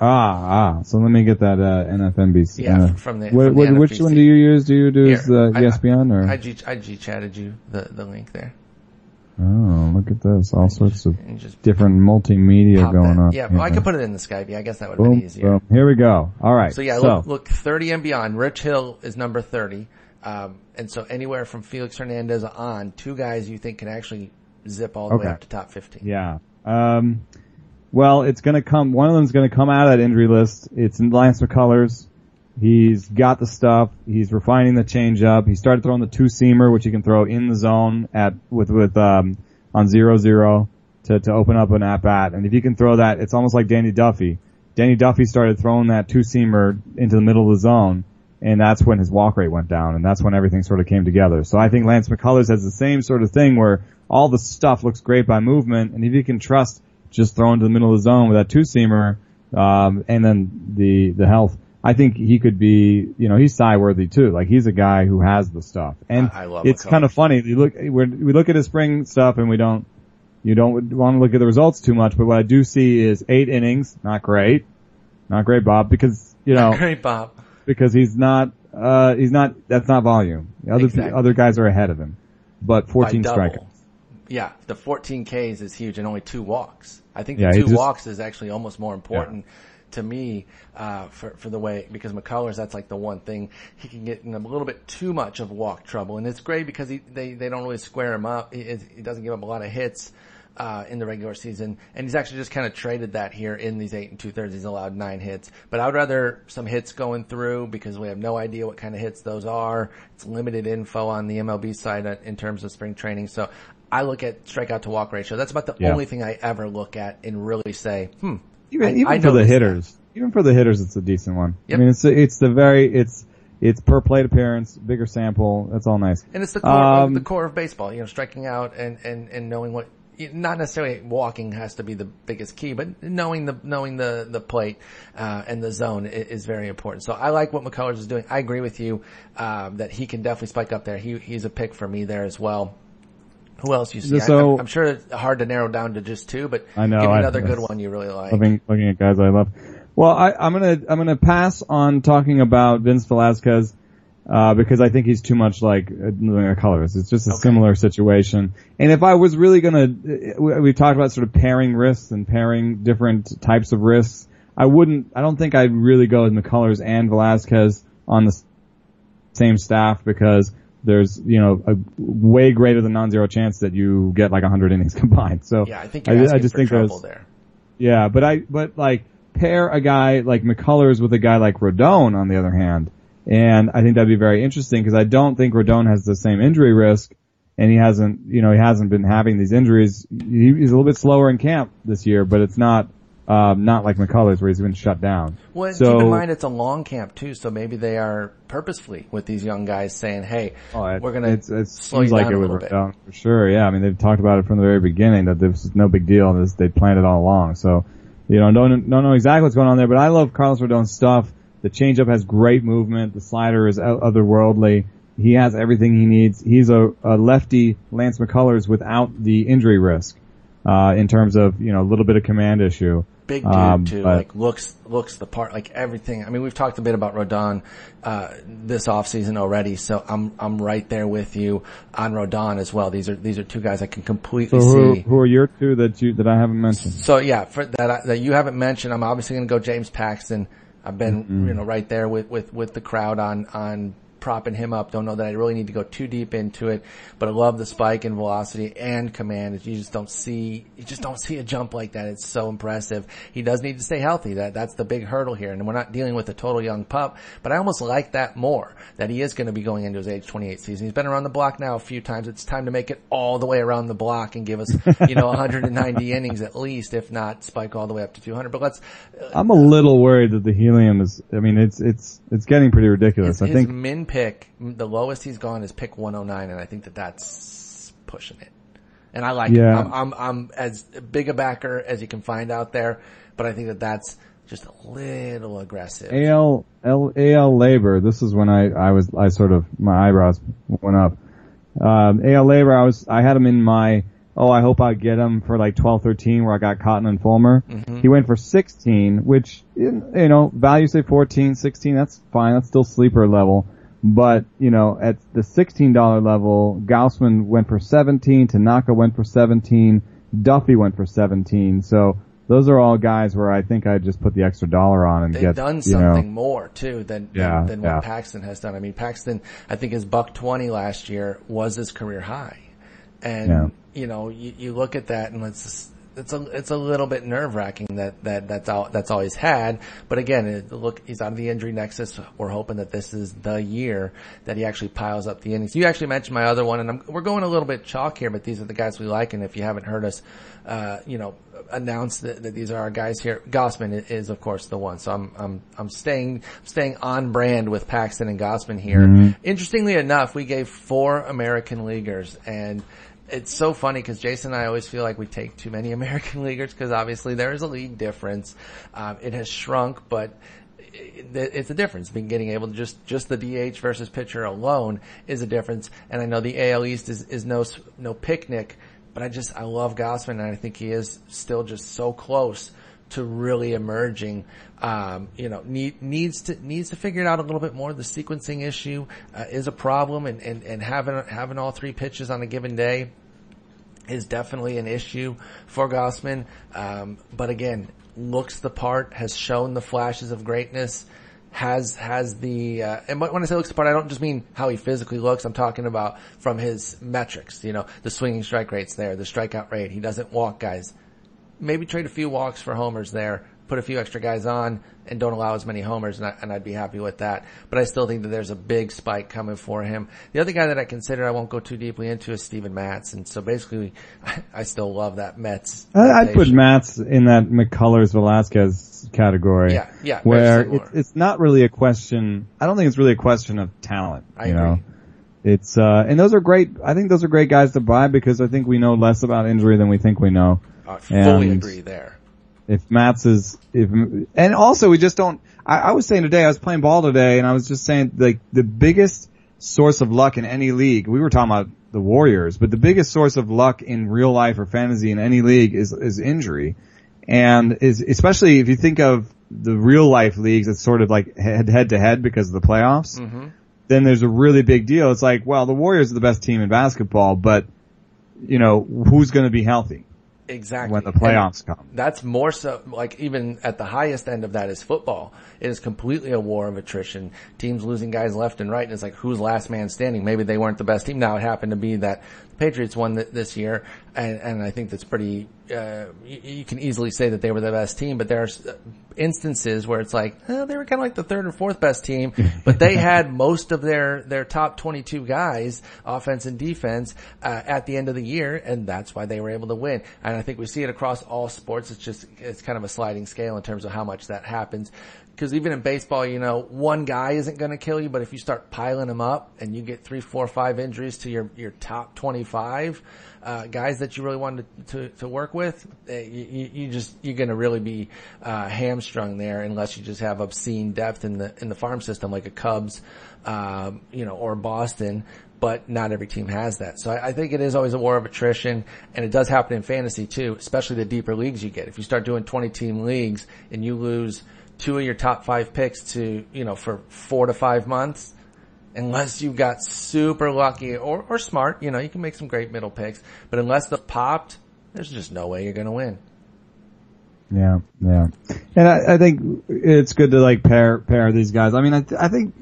Ah, ah. So let me get that uh, NFNBC. Yeah, uh, from the- what- from the which one do you use? Do you do is the I- ESPN or? I G I G chatted you the the link there. oh, look at this! All sorts of different multimedia going that. on. Yeah, well, I could put it in the Skype. Yeah, I guess that would Boom, been easier. boom. Here we go. All right. So yeah, look, look, 30 and beyond. Rich Hill is number 30. Um, and so anywhere from Felix Hernandez on, two guys you think can actually zip all the way up to top 15. Yeah. Um, well, it's going to come. One of them's going to come out of that injury list. It's Lance McCullers. He's got the stuff. He's refining the changeup. He started throwing the two seamer, which he can throw in the zone at with with um, on zero zero to to open up an at bat. And if you can throw that, it's almost like Danny Duffy. Danny Duffy started throwing that two seamer into the middle of the zone, and that's when his walk rate went down, and that's when everything sort of came together. So I think Lance McCullers has the same sort of thing where all the stuff looks great by movement, and if you can trust just throwing to the middle of the zone with that two seamer, um, and then the the health, I think he could be, you know, he's Cy worthy too. Like he's a guy who has the stuff, and I- I it's kind of funny. You look, we look at his spring stuff, and we don't. You don't want to look at the results too much, but what I do see is eight innings, not great, not great, Bob, because you know Great, Bob. because he's not uh he's not that's not volume. The other Exactly. other guys are ahead of him, but 14 double. strikeouts. Yeah, the 14 Ks is huge and only two walks. I think the Yeah, two just- walks is actually almost more important to me, uh, for, for the way, because McCullers, that's like the one thing he can get in a little bit too much of walk trouble. And it's great because he, they, they don't really square him up. He, he doesn't give up a lot of hits. Uh, in the regular season, and he's actually just kind of traded that here in these eight and two thirds. He's allowed nine hits, but I would rather some hits going through because we have no idea what kind of hits those are. It's limited info on the MLB side uh, in terms of spring training. So I look at strikeout to walk ratio. That's about the Yeah. only thing I ever look at and really say, hmm. Even, even I for the hitters, even for the hitters, it's a decent one. Yep. I mean, it's it's the very it's it's per plate appearance, bigger sample. That's all nice. And it's the core, Um, the core of baseball, you know, striking out and, and, and knowing what, not necessarily walking has to be the biggest key, but knowing the knowing the the plate uh, and the zone is, is, very important. So I like what McCullers is doing. I agree with you um, that he can definitely spike up there. He he's a pick for me there as well. Who else you see? So, I, am sure it's hard to narrow down to just two, but I know give me another I, good one you really like. Looking, looking at guys I love. Well, I, am gonna I'm gonna pass on talking about Vince Velasquez uh, because I think he's too much like McCullers. It's just a okay. similar situation. And if I was really gonna, we talked about sort of pairing risks and pairing different types of risks. I wouldn't, I don't think I'd really go with McCullers and Velasquez on the same staff because there's, you know, a way greater than non-zero chance that you get like 100 innings combined. So yeah, I think I, I, just think there's, there. Yeah, but I, but like pair a guy like McCullers with a guy like Rodon on the other hand and I think that'd be very interesting because I don't think Rodon has the same injury risk and he hasn't, you know, he hasn't been having these injuries. He, he's a little bit slower in camp this year, but it's not, um, not like McCullers where he's been shut down. Well, so, keep in mind it's a long camp too, so maybe they are purposefully with these young guys saying, "Hey, oh, it, we're going to slow you like it a little bit." For sure, yeah. I mean, they've talked about it from the very beginning that this is no big deal. This they planned it all along. So, you know, don't don't know exactly what's going on there, but I love Carlos Rodon's stuff. The changeup has great movement. The slider is otherworldly. He has everything he needs. He's a, a lefty Lance McCullers without the injury risk, uh, in terms of, you know, a little bit of command issue. Big dude um, too, but, like looks, looks the part, like everything. I mean, we've talked a bit about Rodon, uh, this offseason already, so I'm, I'm right there with you on Rodon as well. These are, these are two guys I can completely so who, see. Who are your two that you, that I haven't mentioned? So yeah, for that, that you haven't mentioned, I'm obviously going to go James Paxton. I've been, mm-hmm. you know, right there with, with, with the crowd on, on propping him up. Don't know that I really need to go too deep into it, but I love the spike in velocity and command. You just don't see, you just don't see a jump like that. It's so impressive. He does need to stay healthy. That, that's the big hurdle here. And we're not dealing with a total young pup, but I almost like that more, that he is going to be going into his age 28 season. He's been around the block now a few times. It's time to make it all the way around the block and give us, you know, 190 innings at least, if not spike all the way up to 200. But let's, uh, I'm a little worried that the helium is, I mean, it's, it's, it's getting pretty ridiculous. I think min pick, the lowest he's gone is pick 109, and I think that that's pushing it. And I like yeah. it. I'm, I'm, I'm as big a backer as you can find out there, but I think that that's just a little aggressive. AL, L, AL LABR, this is when I, I was, I sort of, my eyebrows went up. Um, AL LABR, I was, I had him in my, oh, I hope I get him for like 12, 13 where I got Cotton and Fulmer. Mm-hmm. He went for 16, which, you know, value say 14, 16, that's fine. That's still sleeper level. But, you know, at the $16 level, Gausman went for 17, Tanaka went for 17, Duffy went for 17. So those are all guys where I think I'd just put the extra dollar on and They've get, done something know, more too than, yeah, than, than yeah. what Paxton has done. I mean, Paxton, I think his buck 20 last year was his career high. And, yeah. you know, you, you look at that and let's it's a it's a little bit nerve wracking that that that's all that's all he's had. But again, it, look, he's out of the injury nexus. We're hoping that this is the year that he actually piles up the innings. You actually mentioned my other one, and I'm, we're going a little bit chalk here, but these are the guys we like. And if you haven't heard us, uh, you know, announce that, that, these are our guys here, Gausman is, is, of course the one. So I'm I'm I'm staying staying on brand with Paxton and Gausman here. Mm-hmm. Interestingly enough, we gave four American leaguers and it's so funny because Jason and I always feel like we take too many American leaguers because obviously there is a league difference. Um, it has shrunk, but it's a difference. Being getting able to just just the DH versus pitcher alone is a difference. And I know the AL East is, is no no picnic, but I just I love Gausman and I think he is still just so close to really emerging. Um, you know, need, needs to needs to figure it out a little bit more. The sequencing issue uh, is a problem, and, and, and having having all three pitches on a given day is definitely an issue for Gausman. Um, but again, looks the part, has shown the flashes of greatness, has has the uh, and when I say looks the part, I don't just mean how he physically looks. I'm talking about from his metrics. You know, the swinging strike rates there, the strikeout rate. He doesn't walk guys. Maybe trade a few walks for homers there put a few extra guys on and don't allow as many homers, and, I, would be happy with that. But I still think that there's a big spike coming for him. The other guy that I consider, I won't go too deeply into, is Steven Matz, and so basically, I, I still love that Mets. I'd put Matz in that McCullers Velasquez category. Yeah, yeah. Where it's, it's not really a question. I don't think it's really a question of talent. I you agree. know, it's uh, and those are great. I think those are great guys to buy because I think we know less about injury than we think we know. I fully and agree there. If Matz is, if and also we just don't. I, I was saying today, I was playing ball today, and I was just saying like the biggest source of luck in any league. We were talking about the Warriors, but the biggest source of luck in real life or fantasy in any league is is injury, and is especially if you think of the real life leagues, it's sort of like head head to head because of the playoffs. Mm-hmm then there's a really big deal. It's like, well, the Warriors are the best team in basketball, but you know, who's going to be healthy? Exactly. When the playoffs and come. That's more so, like even at the highest end of that is football. It is completely a war of attrition. Teams losing guys left and right and it's like who's last man standing? Maybe they weren't the best team. Now it happened to be that Patriots won this year and, and I think that's pretty, uh, you, you, can easily say that they were the best team, but there are instances where it's like, oh, they were kind of like the third or fourth best team, but they had most of their, their top 22 guys, offense and defense, uh, at the end of the year, and that's why they were able to win. And I think we see it across all sports. It's just, it's kind of a sliding scale in terms of how much that happens because even in baseball, you know, one guy isn't going to kill you, but if you start piling them up and you get three, four, five injuries to your your top twenty five uh, guys that you really wanted to to, work with, uh, you, you, just you're going to really be uh, hamstrung there unless you just have obscene depth in the in the farm system like a Cubs, um, you know, or Boston but not every team has that. So I, I, think it is always a war of attrition, and it does happen in fantasy too, especially the deeper leagues you get. If you start doing 20 team leagues and you lose two of your top five picks to, you know, for four to five months, unless you got super lucky or, or smart, you know, you can make some great middle picks, but unless the popped, there's just no way you're going to win. Yeah, yeah, and I, I, think it's good to like pair pair these guys. I mean, I, I think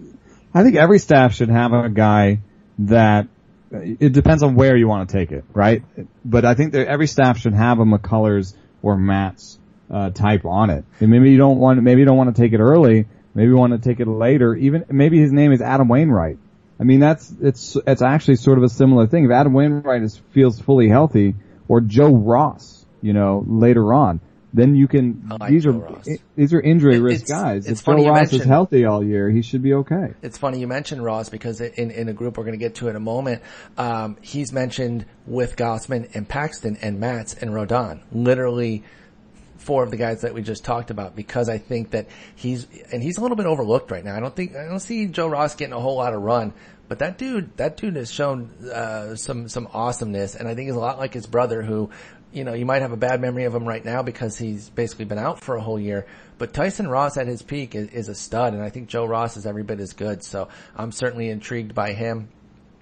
I think every staff should have a guy that it depends on where you want to take it, right? But I think that every staff should have a McCullers or Matz uh, type on it. And maybe you don't want, maybe you don't want to take it early. Maybe you want to take it later. Even maybe his name is Adam Wainwright. I mean, that's it's it's actually sort of a similar thing. If Adam Wainwright is, feels fully healthy, or Joe Ross, you know, later on, then you can. Like these Joe are Ross. these are injury risk guys. It's if Joe Ross is healthy all year, he should be okay. It's funny you mentioned Ross because in in a group we're going to get to in a moment, um, he's mentioned with Gausman and Paxton and Matz and Rodon, literally four of the guys that we just talked about because I think that he's and he's a little bit overlooked right now. I don't think I don't see Joe Ross getting a whole lot of run, but that dude that dude has shown uh, some some awesomeness, and I think he's a lot like his brother who. You know, you might have a bad memory of him right now because he's basically been out for a whole year. But Tyson Ross at his peak is, is a stud, and I think Joe Ross is every bit as good. So I'm certainly intrigued by him.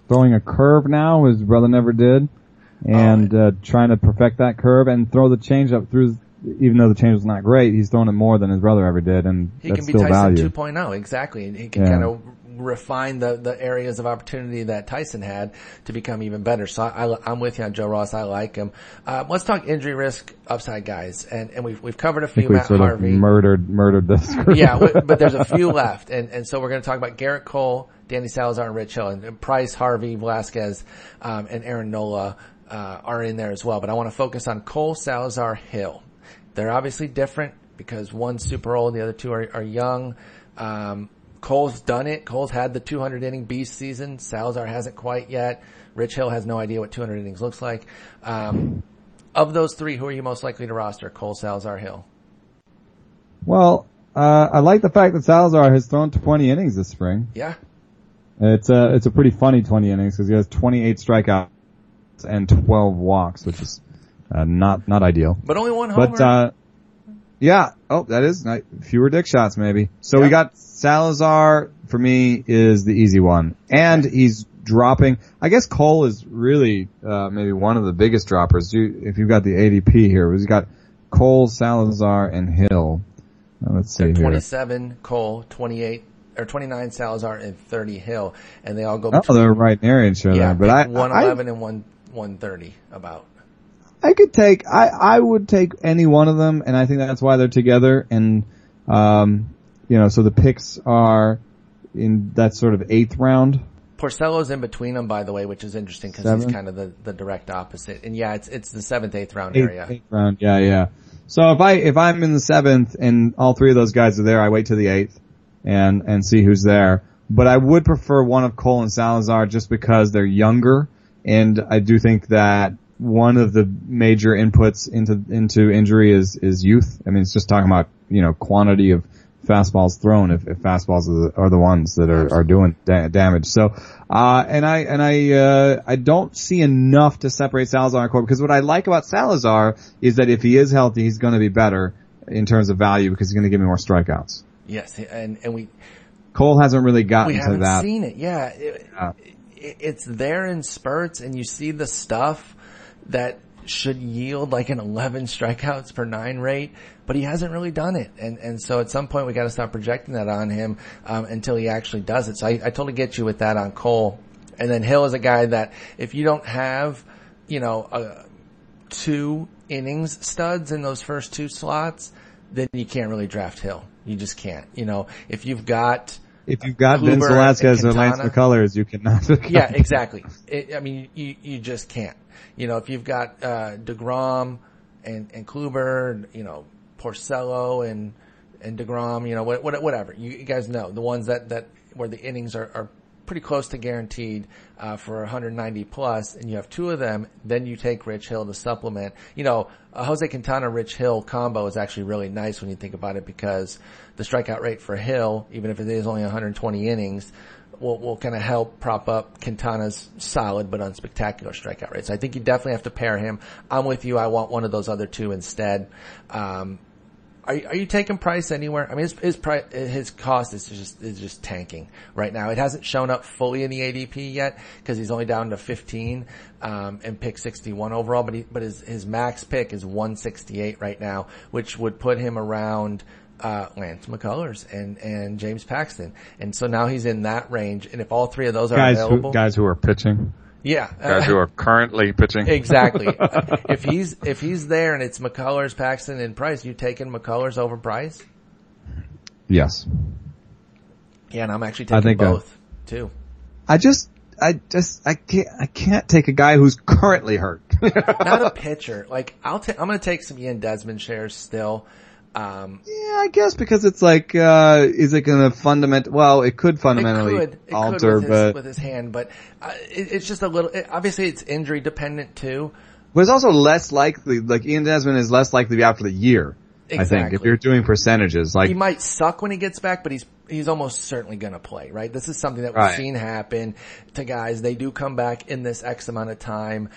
Throwing a curve now, his brother never did, and uh, trying to perfect that curve and throw the changeup through even though the change was not great, he's throwing it more than his brother ever did, and he that's can be still Tyson value. 2.0 exactly, and he can Yeah. kind of refine the the areas of opportunity that Tyson had to become even better. So I, am with you on Joe Ross. I like him. Uh, let's talk injury risk upside guys, and and we've we've covered a few. Matt sort Harvey, of murdered murdered this. Group. yeah, but there's a few left, and and so we're going to talk about Gerrit Cole, Danny Salazar, and Rich Hill, and Price, Harvey, Velasquez, um, and Aaron Nola uh, are in there as well. But I want to focus on Cole, Salazar, Hill. They're obviously different because one's super old, the other two are, are young. Um, Cole's done it. Cole's had the 200 inning beast season. Salazar hasn't quite yet. Rich Hill has no idea what 200 innings looks like. Um, of those three, who are you most likely to roster? Cole, Salazar, Hill. Well, uh, I like the fact that Salazar has thrown 20 innings this spring. Yeah. It's a it's a pretty funny 20 innings because he has 28 strikeouts and 12 walks, which is uh, not not ideal. But only one homer. But uh, yeah, oh, that is nice. fewer dick shots maybe. So we got Salazar for me is the easy one, and he's dropping. I guess Cole is really uh, maybe one of the biggest droppers. You, if you've got the ADP here, we've got Cole, Salazar, and Hill. Uh, let's see They're here. 27 Cole, 28 or 29 Salazar, and 30 Hill, and they all go Oh, they're right in area sure yeah, but I, I 111 and 1 130 about. I could take, I, I would take any one of them, and I think that's why they're together, and, um, you know, so the picks are in that sort of eighth round. Porcello's in between them, by the way, which is interesting because he's kind of the, the direct opposite. And yeah, it's it's the seventh, eighth round Eighth, area. eighth round, yeah, yeah. So if I, if I'm in the seventh and all three of those guys are there, I wait to the eighth and, and see who's there. but I would prefer one of Cole and Salazar just because they're younger, and I do think that one of the major inputs into into injury is is youth. I mean, it's just talking about you know quantity of fastballs thrown if, if fastballs are the, are the ones that are, are doing da- damage. So, uh, and I, and I, uh, I don't see enough to separate Salazar and Cole because what I like about Salazar is that if he is healthy, he's going to be better in terms of value because he's going to give me more strikeouts. Yes. And, and we, Cole hasn't really gotten to that. we to haven't that. seen it. Yeah. It, it, it's there in spurts and you see the stuff that should yield like an 11 strikeouts per nine rate, but he hasn't really done it. And, and so at some point we got to stop projecting that on him, um, until he actually does it. So I, I totally get you with that on Cole. And then Hill is a guy that if you don't have, you know, uh, two innings studs in those first two slots, then you can't really draft Hill. You just can't. You know, if you've got, if you've got Vince Kluber Velasquez and Lance McCullers, you cannot. yeah, exactly. It, I mean, you, you just can't. You know, if you've got, uh, DeGrom and, and Kluber, you know, Porcello and, and DeGrom, you know, what, what, whatever. You, you guys know the ones that, that, where the innings are, are pretty close to guaranteed, uh, for 190 plus and you have two of them, then you take Rich Hill to supplement. You know, a Jose Quintana Rich Hill combo is actually really nice when you think about it because the strikeout rate for Hill, even if it is only 120 innings, will, will kind of help prop up Quintana's solid but unspectacular strikeout rate. So I think you definitely have to pair him. I'm with you. I want one of those other two instead. Um, are you, are you taking price anywhere? I mean, his his price, his cost is just is just tanking right now. It hasn't shown up fully in the ADP yet because he's only down to 15 um, and pick 61 overall. But he, but his his max pick is 168 right now, which would put him around uh, Lance McCullers and and James Paxton. And so now he's in that range. And if all three of those are guys available, who, guys who are pitching, yeah, guys who are currently pitching. Exactly. if he's if he's there and it's McCullers, Paxton, and Price, you taking McCullers over Price? Yes. Yeah, and I'm actually I taking think, uh, both too. I just, I just, I can't, I can't take a guy who's currently hurt. Not a pitcher. Like I'll take, I'm going to take some Ian Desmond shares still. Um, Yeah, I guess because it's like, uh, is it going to fundament? Well, it could it fundamentally could, it alter, could with his, but with his hand, but uh, it, it's just a little. It, obviously, it's injury dependent too. but it's also less likely. Like Ian Desmond is less likely to be out for the year. I think if you're doing percentages, like he might suck when he gets back, but he's he's almost certainly going to play. Right? This is something that we've Right. seen happen to guys. They do come back in this X amount of time.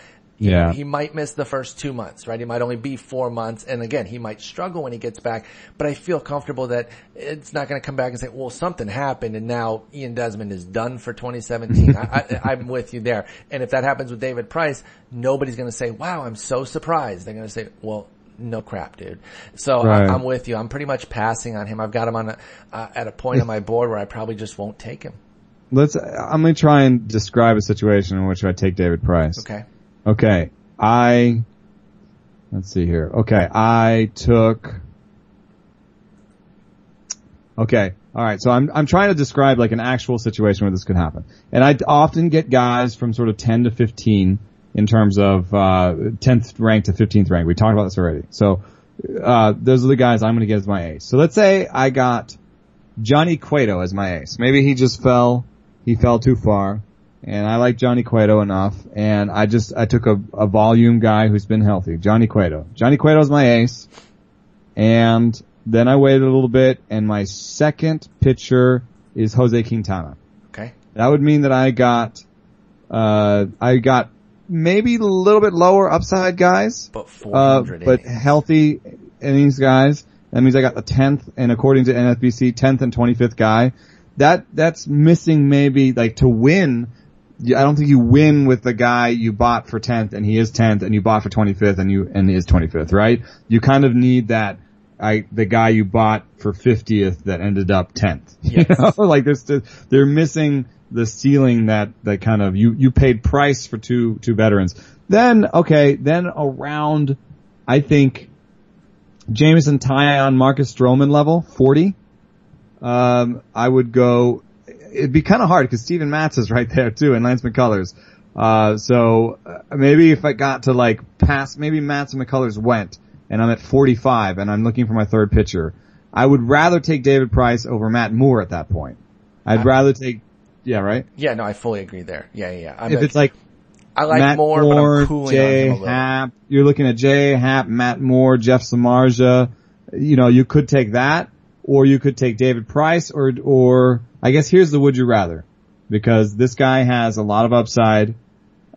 Yeah, He might miss the first two months, right? He might only be four months. And again, he might struggle when he gets back, but I feel comfortable that it's not going to come back and say, well, something happened and now Ian Desmond is done for 2017. I, I, I'm with you there. And if that happens with David Price, nobody's going to say, wow, I'm so surprised. They're going to say, well, no crap, dude. So Right. I, I'm with you. I'm pretty much passing on him. I've got him on a, uh, at a point on my board where I probably just won't take him. let's. I'm going to try and describe a situation in which I take David Price. Okay. Okay. I, let's see here. Okay. I took, okay. All right. So I'm, I'm trying to describe like an actual situation where this could happen. And I often get guys from sort of 10 to 15 in terms of, uh, 10th rank to 15th rank. We talked about this already. So, uh, those are the guys I'm going to get as my ace. So let's say I got Johnny Cueto as my ace. Maybe he just fell, he fell too far and I like Johnny Cueto enough, and I just, I took a, a volume guy who's been healthy, Johnny Cueto. Johnny Cueto's my ace, and then I waited a little bit, and my second pitcher is Jose Quintana. Okay. That would mean that I got, uh, I got maybe a little bit lower upside guys, But uh, 400 but innings. healthy innings guys. That means I got the 10th, and according to NFBC, 10th and 25th guy. That, that's missing maybe, like, to win, I don't think you win with the guy you bought for 10th and he is 10th and you bought for 25th and you, and he is 25th, right? You kind of need that, I, the guy you bought for 50th that ended up 10th. You know, like there's, they're missing the ceiling that, that kind of, you, you paid price for two, two veterans. Then, okay, then around, I think, Jameson Taillon, Marcus Stroman level, 40. Um, I would go, it'd be kind of hard because Steven Matz is right there too and Lance McCullers. Uh, so uh, maybe if I got to like pass, maybe Matz and McCullers went and I'm at 45 and I'm looking for my third pitcher. I would rather take David Price over Matt Moore at that point. I'd rather take, yeah, right? Yeah, no, I fully agree there. Yeah, yeah. I'm if a- it's like I like Matt Moore, Moore, but I'm cooling Jay on him a little. Happ, you're looking at Jay Happ, Matt Moore, Jeff Samardzija. You know, you could take that, or you could take David Price, or, or, I guess here's the would you rather. Because this guy has a lot of upside,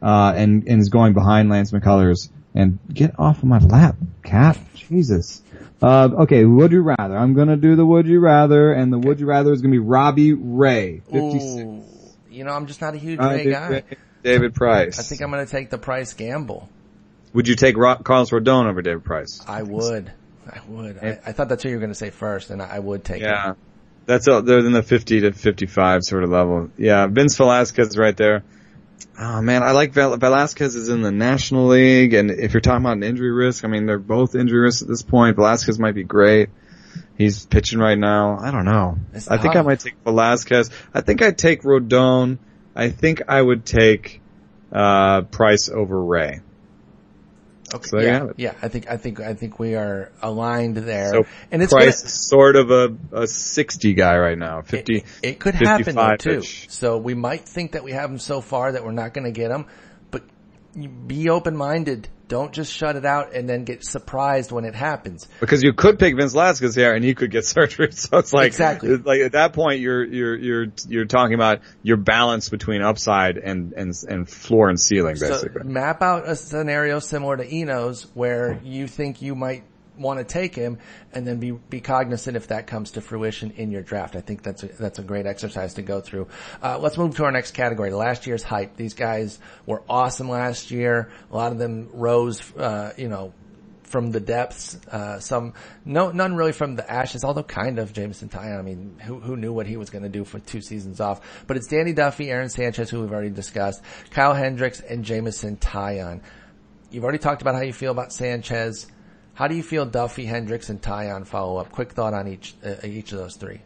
uh, and, and is going behind Lance McCullers. And get off of my lap, cat. Jesus. Uh, okay, would you rather? I'm gonna do the would you rather, and the would you rather is gonna be Robbie Ray, 56. Ooh, you know, I'm just not a huge Uh, Ray guy. David Price. I think I'm going to take the Price gamble. Would you take Ro- Carlos Rodon over David Price? I would. I would. I, I thought that's what you were going to say first, and I, I would take it. Yeah. That's they're in the 50 to 55 sort of level. Yeah, Vince Velasquez is right there. Oh man, I like Vel- Velasquez is in the National League, and if you're talking about an injury risk, I mean they're both injury risks at this point. Velasquez might be great. He's pitching right now. I don't know. It's I think I might take Velasquez. I think I'd take Rodon. I think I would take uh Price over Ray. Okay. So yeah, yeah. I think I think I think we are aligned there, So and it's Price gonna- sort of a, a 60 guy right now. 50. It, it could happen though too. 55-ish. So we might think that we have him so far that we're not going to get him, be open minded. Don't just shut it out and then get surprised when it happens. Because you could pick Vince Velasquez here and he could get surgery. So it's like, Exactly. like at that point you're, you're, you're, you're talking about your balance between upside and, and, and floor and ceiling basically. So map out a scenario similar to Eno's where you think you might want to take him and then be, be cognizant if that comes to fruition in your draft. I think that's a, that's a great exercise to go through. Uh, let's move to our next category. Last year's hype. These guys were awesome last year. A lot of them rose, uh, you know, from the depths, uh, some, no, none really from the ashes, although kind of Jameson Taillon. I mean, who, who knew what he was going to do for two seasons off? But it's Danny Duffy, Aaron Sanchez, who we've already discussed, Kyle Hendricks, and Jameson Taillon. You've already talked about how you feel about Sanchez. How do you feel Duffy, Hendricks, and Taillon follow up? Quick thought on each, uh, each of those three.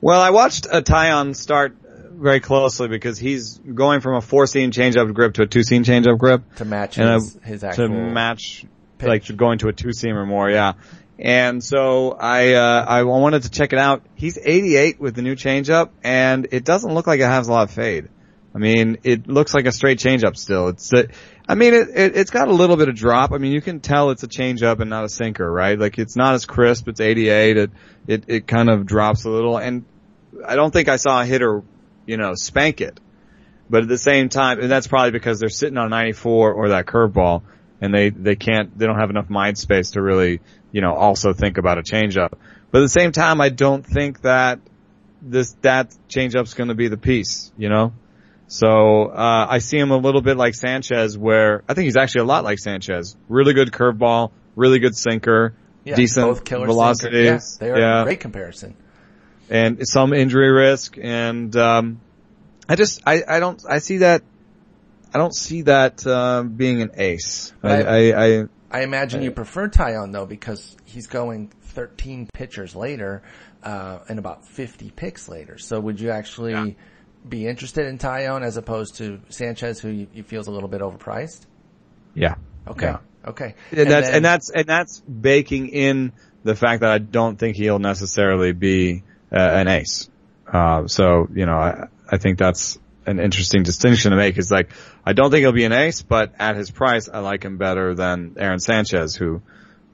Well, I watched a Taillon start very closely because he's going from a four seam changeup grip to a two seam changeup grip. To match And, uh, his, his actual to match pitch. like going to a two seamer more, yeah. And so I uh, I wanted to check it out. He's 88 with the new changeup, and it doesn't look like it has a lot of fade. I mean, it looks like a straight changeup still. It's I mean, it, it it's got a little bit of drop. I mean, you can tell it's a changeup and not a sinker, right? Like it's not as crisp. It's 88. It it it kind of drops a little, and I don't think I saw a hitter, you know, spank it. But at the same time, and that's probably because they're sitting on 94 or that curveball, and they, they can't, they don't have enough mind space to really, you know, also think about a changeup. But at the same time, I don't think that this, that changeup's gonna be the piece, you know? So, uh, I see him a little bit like Sanchez where, I think he's actually a lot like Sanchez. Really good curveball, really good sinker, yeah, decent both killer sinkers. Yeah, they are yeah a great comparison. and some injury risk and um I just I, I don't I see that I don't see that uh, being an ace. I, I, I I imagine you prefer Taillon though because he's going 13 pitchers later, uh, and about 50 picks later. So would you actually be interested in Taillon as opposed to Sanchez who you, you feels a little bit overpriced? yeah. Okay. Yeah. Okay. And, that's then- and that's and that's baking in the fact that I don't think he'll necessarily be uh, an ace. Uh, so you know I I think that's an interesting distinction to make. Is like I don't think he'll be an ace, but at his price, I like him better than Aaron Sanchez, who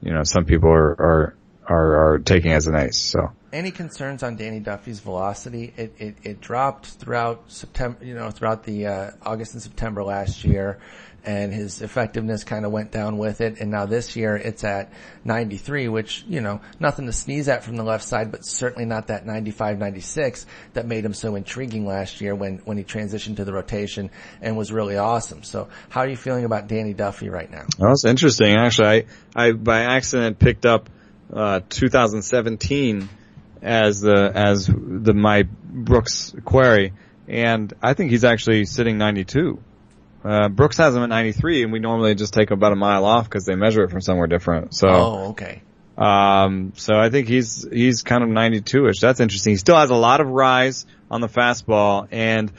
you know some people are are are, are taking as an ace. So. any concerns on Danny Duffy's velocity? It, it, it dropped throughout September, you know, throughout the, uh, August and September last year and his effectiveness kind of went down with it. And now this year it's at 93, which, you know, nothing to sneeze at from the left side, but certainly not that 95, 96 that made him so intriguing last year when, when he transitioned to the rotation and was really awesome. So how are you feeling about Danny Duffy right now? Well, that's interesting. Actually, I, I by accident picked up uh, 2017 as the as the my Brooks query, and I think he's actually sitting 92. Uh, Brooks has him at 93, and we normally just take about a mile off because they measure it from somewhere different. So, Oh, okay. um, so I think he's he's kind of 92ish. That's interesting. He still has a lot of rise on the fastball, and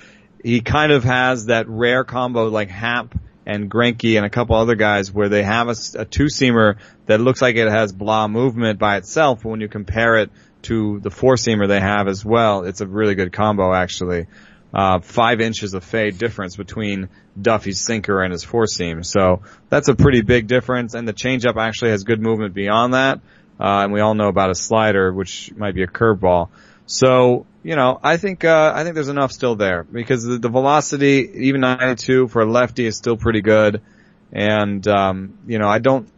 he kind of has that rare combo like Happ and Greinke and a couple other guys where they have a two seamer that looks like it has blah movement by itself. But when you compare it to the four seamer they have as well. It's a really good combo actually. Uh, five inches of fade difference between Duffy's sinker and his four seam. So that's a pretty big difference. And the changeup actually has good movement beyond that. Uh, and we all know about a slider, which might be a curveball. So, you know, I think, uh, I think there's enough still there because the, the velocity, even 92 for a lefty is still pretty good. And, um, you know, I don't,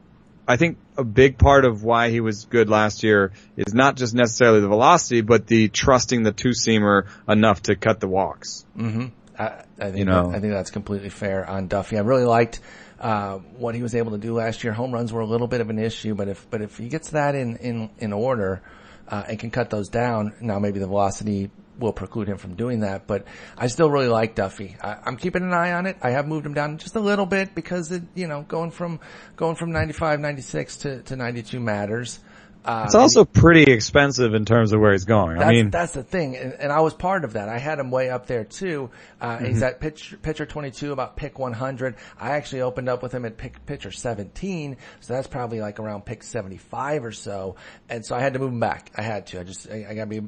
I think a big part of why he was good last year is not just necessarily the velocity, but the trusting the two seamer enough to cut the walks. Mm-hmm. I, I think you know, that, I think that's completely fair on Duffy. I really liked uh, what he was able to do last year. Home runs were a little bit of an issue, but if but if he gets that in in in order uh, and can cut those down, now maybe the velocity will preclude him from doing that. But I still really like Duffy. I, am keeping an eye on it. I have moved him down just a little bit because it, you know, going from going from 95, 96 to to 92 matters. Uh, it's also he, pretty expensive in terms of where he's going. I mean, that's the thing, and, and, I was part of that. I had him way up there too. Uh, mm-hmm. he's at pitch, pitcher 22, about pick 100. I actually opened up with him at pick, pitcher 17, so that's probably like around pick 75 or so. And so I had to move him back. I had to. I just, I, I gotta be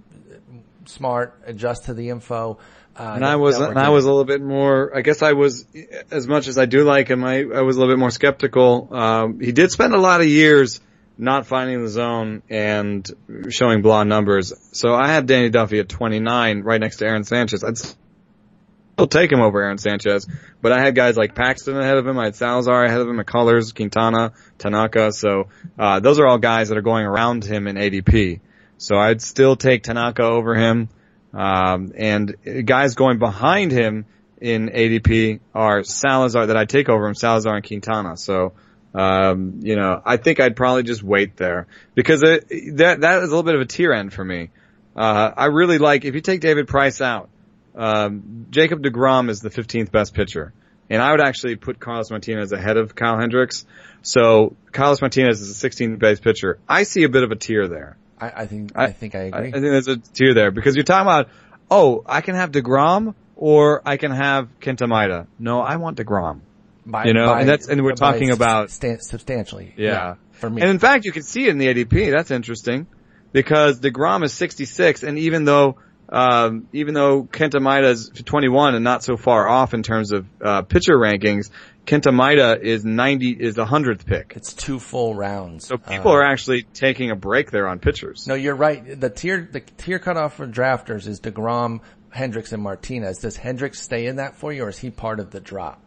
smart, adjust to the info. Uh, and I was, and I was a little bit more, I guess I was, as much as I do like him, I, I was a little bit more skeptical. Um, he did spend a lot of years not finding the zone and showing blonde numbers. So I had Danny Duffy at 29 right next to Aaron Sanchez. I'd still take him over Aaron Sanchez, but I had guys like Paxton ahead of him. I had Salazar ahead of him, McCullers, Quintana, Tanaka. So, uh, those are all guys that are going around him in ADP. So I'd still take Tanaka over him. Um, and guys going behind him in ADP are Salazar that I'd take over him, Salazar and Quintana. So, um, you know, I think I'd probably just wait there because it, that that is a little bit of a tier end for me. Uh, I really like if you take David Price out, um, Jacob Degrom is the 15th best pitcher, and I would actually put Carlos Martinez ahead of Kyle Hendricks. So Carlos Martinez is the 16th best pitcher. I see a bit of a tier there. I, I think I, I, think I agree. I, I think there's a tier there because you're talking about, oh, I can have Degrom or I can have Kenta Maeda. No, I want Degrom. By, you know, by, and that's and we're talking about substantially. Yeah. yeah. for me. And in fact, you can see it in the ADP. That's interesting because Degrom is 66, and even though um, even though Kenta Maeda is 21 and not so far off in terms of uh, pitcher rankings, Kenta Maeda is 90 is the hundredth pick. It's two full rounds. So people uh, are actually taking a break there on pitchers. No, you're right. The tier the tier cutoff for drafters is Degrom, Hendricks, and Martinez. Does Hendricks stay in that for you, or is he part of the drop?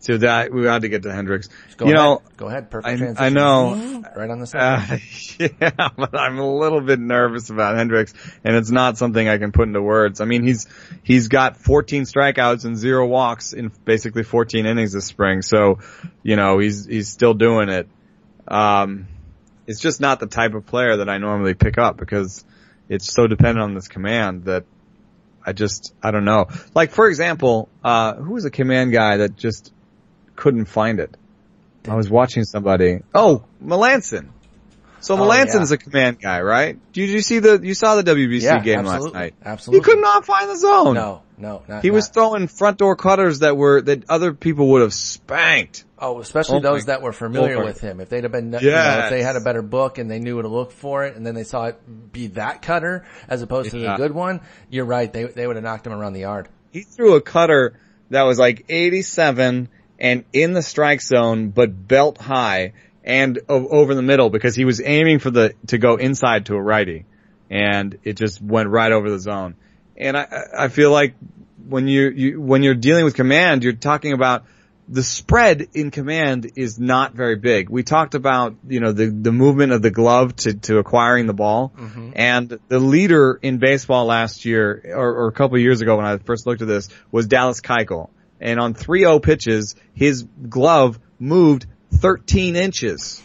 So that we had to get to Hendricks. Go you ahead. know, go ahead. Perfect I, transition. I know. Right on the side. Uh, yeah, but I'm a little bit nervous about Hendricks, and it's not something I can put into words. I mean, he's he's got 14 strikeouts and zero walks in basically 14 innings this spring. So, you know, he's he's still doing it. Um, it's just not the type of player that I normally pick up because it's so dependent on this command that I just I don't know. Like for example, uh, who was a command guy that just couldn't find it. I was watching somebody. Oh, Melancon. So oh, Melancon's yeah. a command guy, right? Did you see the, you saw the WBC yeah, game last night? Absolutely. He could not find the zone. No, no, not, He not. was throwing front door cutters that were, that other people would have spanked. Oh, especially oh those that were familiar Lord. with him. If they'd have been, yes. you know, if they had a better book and they knew to look for it and then they saw it be that cutter as opposed yeah. to the good one, you're right. They, they would have knocked him around the yard. He threw a cutter that was like 87 and in the strike zone, but belt high and over the middle because he was aiming for the, to go inside to a righty and it just went right over the zone. And I, I feel like when you, you, when you're dealing with command, you're talking about the spread in command is not very big. We talked about, you know, the, the movement of the glove to, to acquiring the ball. Mm-hmm. And the leader in baseball last year, or, or a couple of years ago when I first looked at this, was Dallas Keuchel and on 3-0 pitches, his glove moved 13 inches.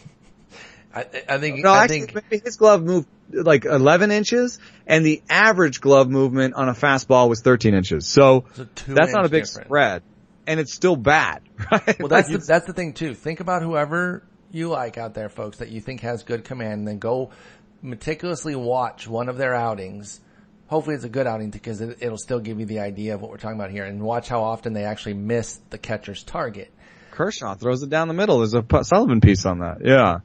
I, I think, no, I actually, think his glove moved like 11 inches and the average glove movement on a fastball was 13 inches. So that's not a big difference. spread and it's still bad, right? Well, that's the, that's the thing too. Think about whoever you like out there, folks, that you think has good command and then go meticulously watch one of their outings hopefully it's a good outing because it, will still give you the idea of what we're talking about here and watch how often they actually miss the catcher's target. Kershaw throws it down the middle. There's a Sullivan piece on that. Yeah.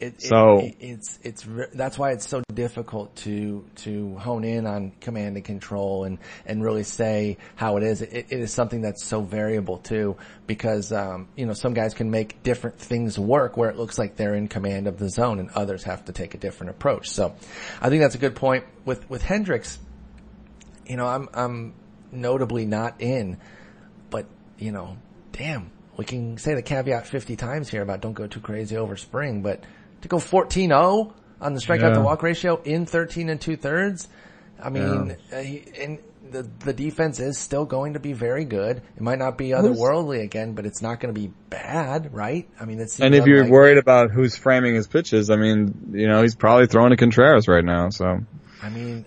It, So- it, it's it's that's why it's so difficult to to hone in on command and control and and really say how it is. It, it is something that's so variable too, because um, you know some guys can make different things work where it looks like they're in command of the zone, and others have to take a different approach. So, I think that's a good point with with Hendricks. You know, I'm I'm notably not in, but you know, damn, we can say the caveat 50 times here about don't go too crazy over spring, but to go 14-0 on the strikeout to walk ratio in 13 and two thirds, I mean, uh, he, and the the defense is still going to be very good. It might not be otherworldly again, but it's not going to be bad, right? I mean, it's And if you're worried about who's framing his pitches, I mean, you know, he's probably throwing to Contreras right now. So, I mean,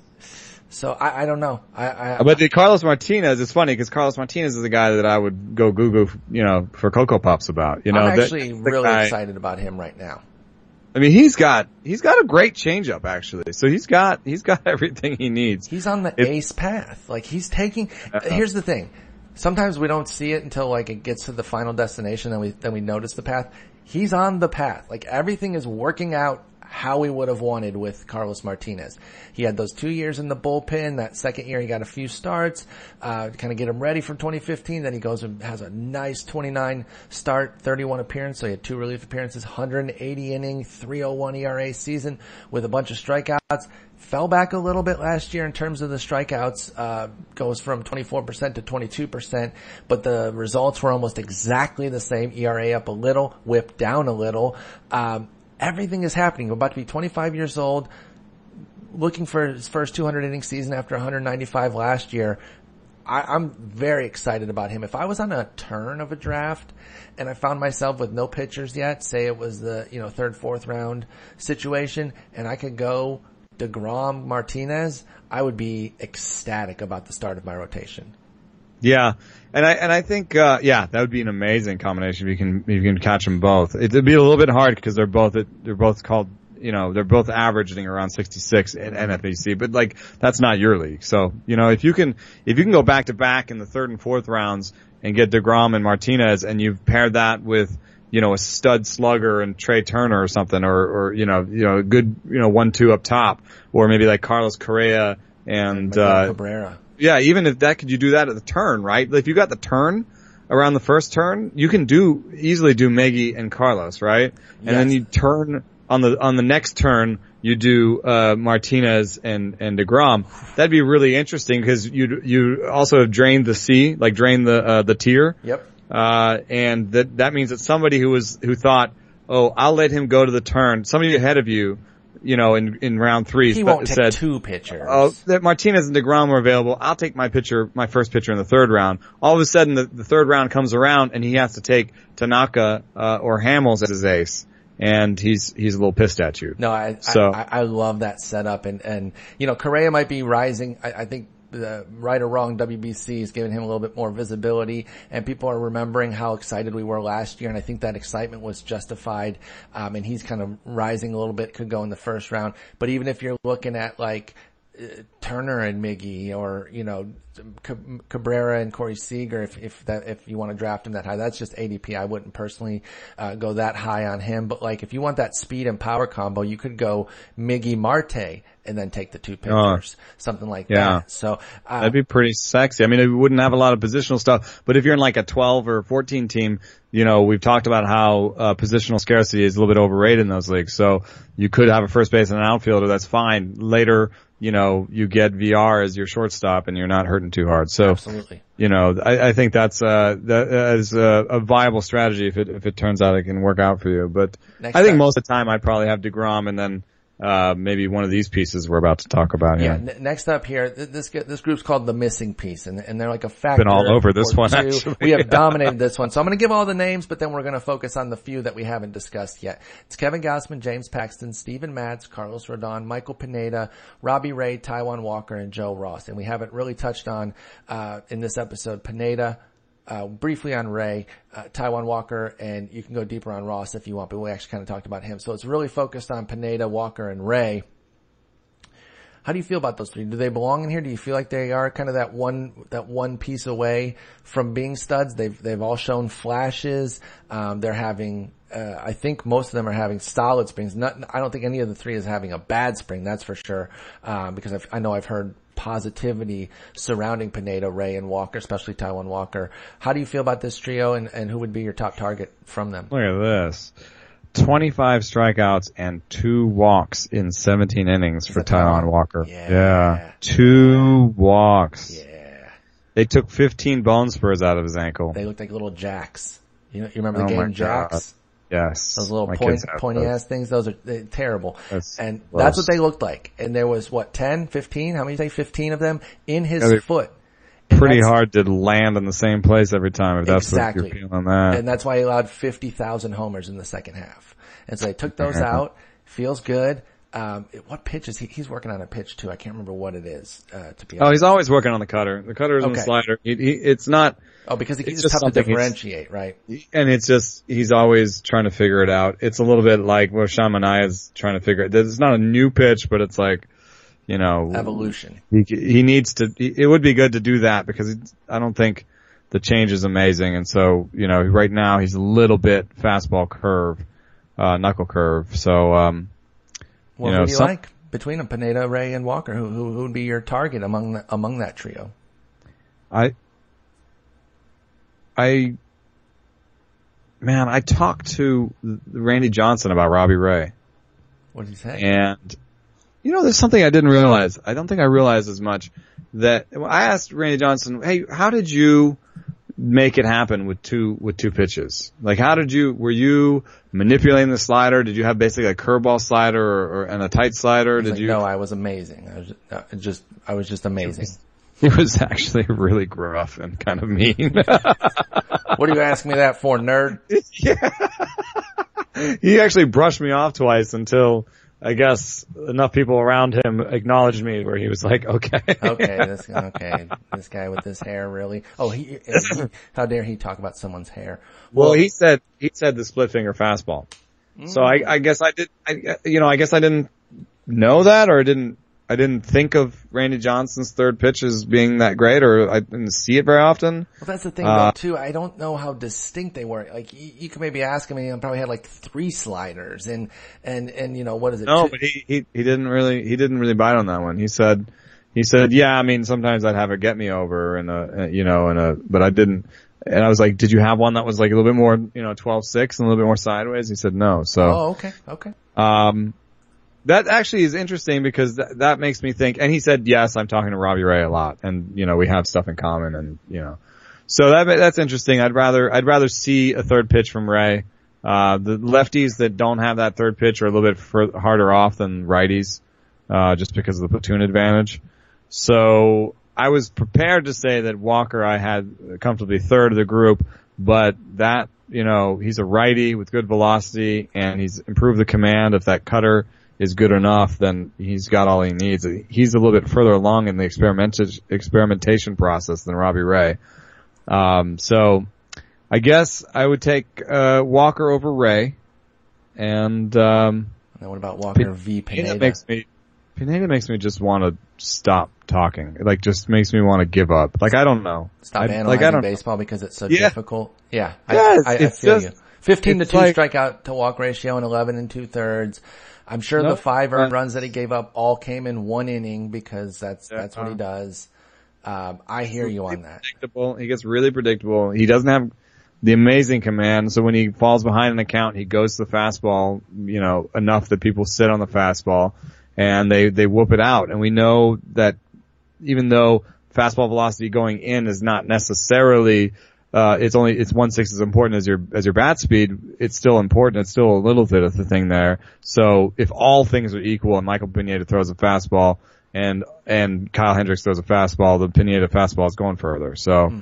so I, I don't know. I, I but the Carlos Martinez is funny because Carlos Martinez is the guy that I would go Google, you know, for Cocoa Pops about. You know, I'm actually really guy- excited about him right now. I mean, he's got he's got a great changeup actually. So he's got he's got everything he needs. He's on the If- ace path. Like he's taking. Uh-uh. Here's the thing. Sometimes we don't see it until like it gets to the final destination, and we then we notice the path. He's on the path. Like everything is working out how we would have wanted with Carlos Martinez. He had those two years in the bullpen. That second year, he got a few starts, uh, kind of get him ready for 2015. Then he goes and has a nice 29 start, 31 appearance. So he had two relief appearances, 180 inning, 301 ERA season with a bunch of strikeouts. Fell back a little bit last year in terms of the strikeouts, uh, goes from 24% to 22%, but the results were almost exactly the same. ERA up a little, whip down a little. Um, everything is happening. We're about to be 25 years old, looking for his first 200 inning season after 195 last year. I, I'm very excited about him. If I was on a turn of a draft and I found myself with no pitchers yet, say it was the, you know, third, fourth round situation and I could go DeGrom Martinez, I would be ecstatic about the start of my rotation. Yeah, and I and I think uh, yeah, that would be an amazing combination if you can if you can catch them both. It'd be a little bit hard because they're both they're both called you know they're both averaging around 66 in NFBC, but like that's not your league. So you know if you can if you can go back to back in the third and fourth rounds and get Degrom and Martinez, and you've paired that with you know a stud slugger and Trea Turner or something, or or you know you know a good you know one two up top, or maybe like Carlos Correa and Miguel uh, Cabrera. Yeah, even if that could you do that at the turn, right? If you got the turn around the first turn, you can do easily do Miggy and Carlos, right? And then you turn on the on the next turn, you do uh Martinez and and Degrom. That'd be really interesting because you you also have drained the C, like drained the uh, the tier. Yep. Uh, and that that means that somebody who was who thought, oh, I'll let him go to the turn. Somebody ahead of you, you know, in in round three, He won't take said, two pitchers. Oh, that Martinez and DeGrom were available. I'll take my pitcher, my first pitcher in the third round. All of a sudden, the, the third round comes around, and he has to take Tanaka uh, or Hamels as his ace, and he's he's a little pissed at you. No, I, So- I, I love that setup and, and, you know, Correa might be rising. I, I think, uh, right or wrong, WBC is giving him a little bit more visibility and people are remembering how excited we were last year. And I think that excitement was justified. Um, and he's kind of rising a little bit, could go in the first round. But even if you're looking at like, Turner and Miggy or, you know, Cabrera and Corey Seager, if, if that, if you want to draft him that high, that's just ADP. I wouldn't personally, uh, go that high on him. But like, if you want that speed and power combo, you could go Miggy Marte and then take the two pitchers, something like Yeah. that. So, uh, That'd be pretty sexy. I mean, it wouldn't have a lot of positional stuff, but if you're in like a 12 or 14 team, you know, we've talked about how uh, positional scarcity is a little bit overrated in those leagues. So you could have a first base and an outfielder. That's fine. Later, you know, you get VR as your shortstop and you're not hurting too hard. So, absolutely. you know, I, I think that's uh that is a, a viable strategy if it if it turns out it can work out for you. But Next I think time. most of the time I'd probably have Degrom and then uh maybe one of these pieces we're about to talk about. Yeah. here. n- next up here, th- this this group's called the missing piece, and and they're like a factor. Been all over this one, actually. We have dominated this one, so I'm going to give all the names, but then we're going to focus on the few that we haven't discussed yet. It's Kevin Gausman, James Paxton, Steven Matz, Carlos Rodon, Michael Pineda, Robbie Ray, Taijuan Walker, and Joe Ross. And we haven't really touched on uh, in this episode Pineda. Uh, briefly on Ray, uh, Taijuan Walker, and you can go deeper on Ross if you want, but we actually kind of talked about him. So it's really focused on Pineda, Walker, and Ray. How do you feel about those three? Do they belong in here? Do you feel like they are kind of that one, that one piece away from being studs? They've, they've all shown flashes. Um, they're having, uh, I think most of them are having solid springs. Not, I don't think any of the three is having a bad spring, that's for sure. Um, because I've, I know I've heard positivity surrounding Pineda, Ray, and Walker, especially Taijuan Walker. How do you feel about this trio and, and who would be your top target from them? Look at this. 25 strikeouts and two walks in 17 innings for Taijuan Walker. Yeah. yeah. Two walks. Yeah. They took 15 bone spurs out of his ankle. They looked like little jacks. You know, you remember the Oh game Jacks? Yes. Those little point, pointy those. ass things, those are terrible. That's and gross. that's what they looked like. And there was what, 10, 15? How many did you say? 15 of them in his Yeah, foot. And Pretty hard to land in the same place every time if that's Exactly. what you're feeling that. And that's why he allowed 50,000 homers in the second half. And so they took those out. Feels good. Um, what pitch is he? He's working on a pitch too. I can't remember what it is, uh, to be oh, honest. he's always working on the cutter. The cutter is in the slider. He, he, it's not, Oh, because he, he's just tough to differentiate, right? and it's just he's always trying to figure it out. It's a little bit like what Shamanai is trying to figure. it. It's not a new pitch, but it's like you know Evolution. He, he needs to. It would be good to do that because I don't think the change is amazing, and so you know right now he's a little bit fastball curve, uh, knuckle curve. So um, Well, you know, do you some- like between them, Pineda, Ray, and Walker? Who, who, who would be your target among the, among that trio? I, I, man, I talked to Randy Johnson about Robbie Ray. What did he say? And, you know, there's something I didn't realize. I don't think I realized as much that I asked Randy Johnson, hey, how did you make it happen with two, with two pitches? Like how did you, were you manipulating the slider? Did you have basically a curveball slider or, or and a tight slider? Did like, you? No, I was amazing. I was just, uh, just I was just amazing. It was actually really gruff and kind of mean. what are you asking me that for, nerd? he actually brushed me off twice until I guess enough people around him acknowledged me where he was like, okay. Okay, this okay, this guy with this hair really. Oh, he, how dare he talk about someone's hair? Well, he said he said the split finger fastball. So I, mm. I guess I did. I, you know, I guess I didn't know that, or I didn't. I didn't think of Randy Johnson's third pitch as being that great, or I didn't see it very often. Well, that's the thing Uh, though too. I don't know how distinct they were. Like you, you could maybe ask him, and he probably had like three sliders, and and and you know what is it? No, two- but he, he he didn't really he didn't really bite on that one. He said he said, yeah, I mean sometimes I'd have a get me over and a you know and a but I didn't. And I was like, did you have one that was like a little bit more you know twelve six and a little bit more sideways? He said no. So oh, okay, okay. Um, that actually is interesting because th- that makes me think, and he said, yes, I'm talking to Robbie Ray a lot and, you know, we have stuff in common and, you know, so that, that's interesting. I'd rather, I'd rather see a third pitch from Ray. Uh, the lefties that don't have that third pitch are a little bit harder off than righties, uh, just because of the platoon advantage. So I was prepared to say that Walker I had comfortably third of the group, but that, you know, he's a righty with good velocity and he's improved the command. of that cutter is good enough, then he's got all he needs. He's a little bit further along in the experimentation, experimentation process than Robbie Ray. Um, so I guess I would take, uh, Walker over Ray and, um, And what about Walker v Pineda Pineda? makes me Pineda makes me just want to stop talking. Like just makes me want to give up. Like I don't know. Stop I, analyzing like I don't. baseball because it's so Yeah. difficult. Yeah, Yes, I, I, I feel just- you. Fifteen to two like- strikeout to walk ratio and eleven and two thirds. I'm sure the five earned Uh, runs that he gave up all came in one inning because that's Yeah. that's what he does. Um, I hear you on that. predictable. He gets really predictable. He doesn't have the amazing command. So when he falls behind an account, he goes to the fastball, you know, enough that people sit on the fastball and they, they whoop it out. And we know that even though fastball velocity going in is not necessarily, uh, it's only, it's one sixth as important as your, as your bat speed, it's still important. It's still a little bit of the thing there. So if all things are equal and Michael Pineda throws a fastball and, and Kyle Hendricks throws a fastball, the Pineda fastball is going further. So,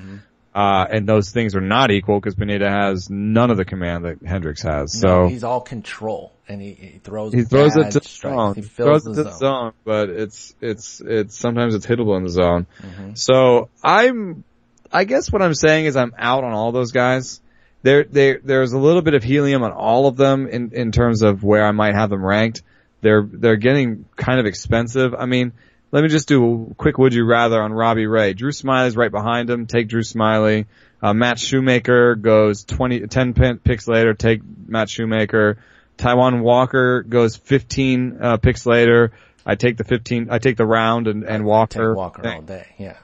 uh, and those things are not equal because Pineda has none of the command that Hendricks has. So, he's all control and he, he throws he throws it to the strikes. zone. He throws it to the zone. zone, but it's it's it's sometimes it's hittable in the zone. Mm-hmm. So I'm, I guess what I'm saying is I'm out on all those guys. There there there's a little bit of helium on all of them in in terms of where I might have them ranked, they're, they're getting kind of expensive. I mean, let me just do a quick would you rather on Robbie Ray. Drew Smyly's right behind him. Take Drew Smyly. Uh, Matt Shoemaker goes 20, 10 picks later. Take Matt Shoemaker. Taijuan Walker goes 15 uh, picks later. I take the 15. I take the round and, and Walker. Walker all day. Yeah.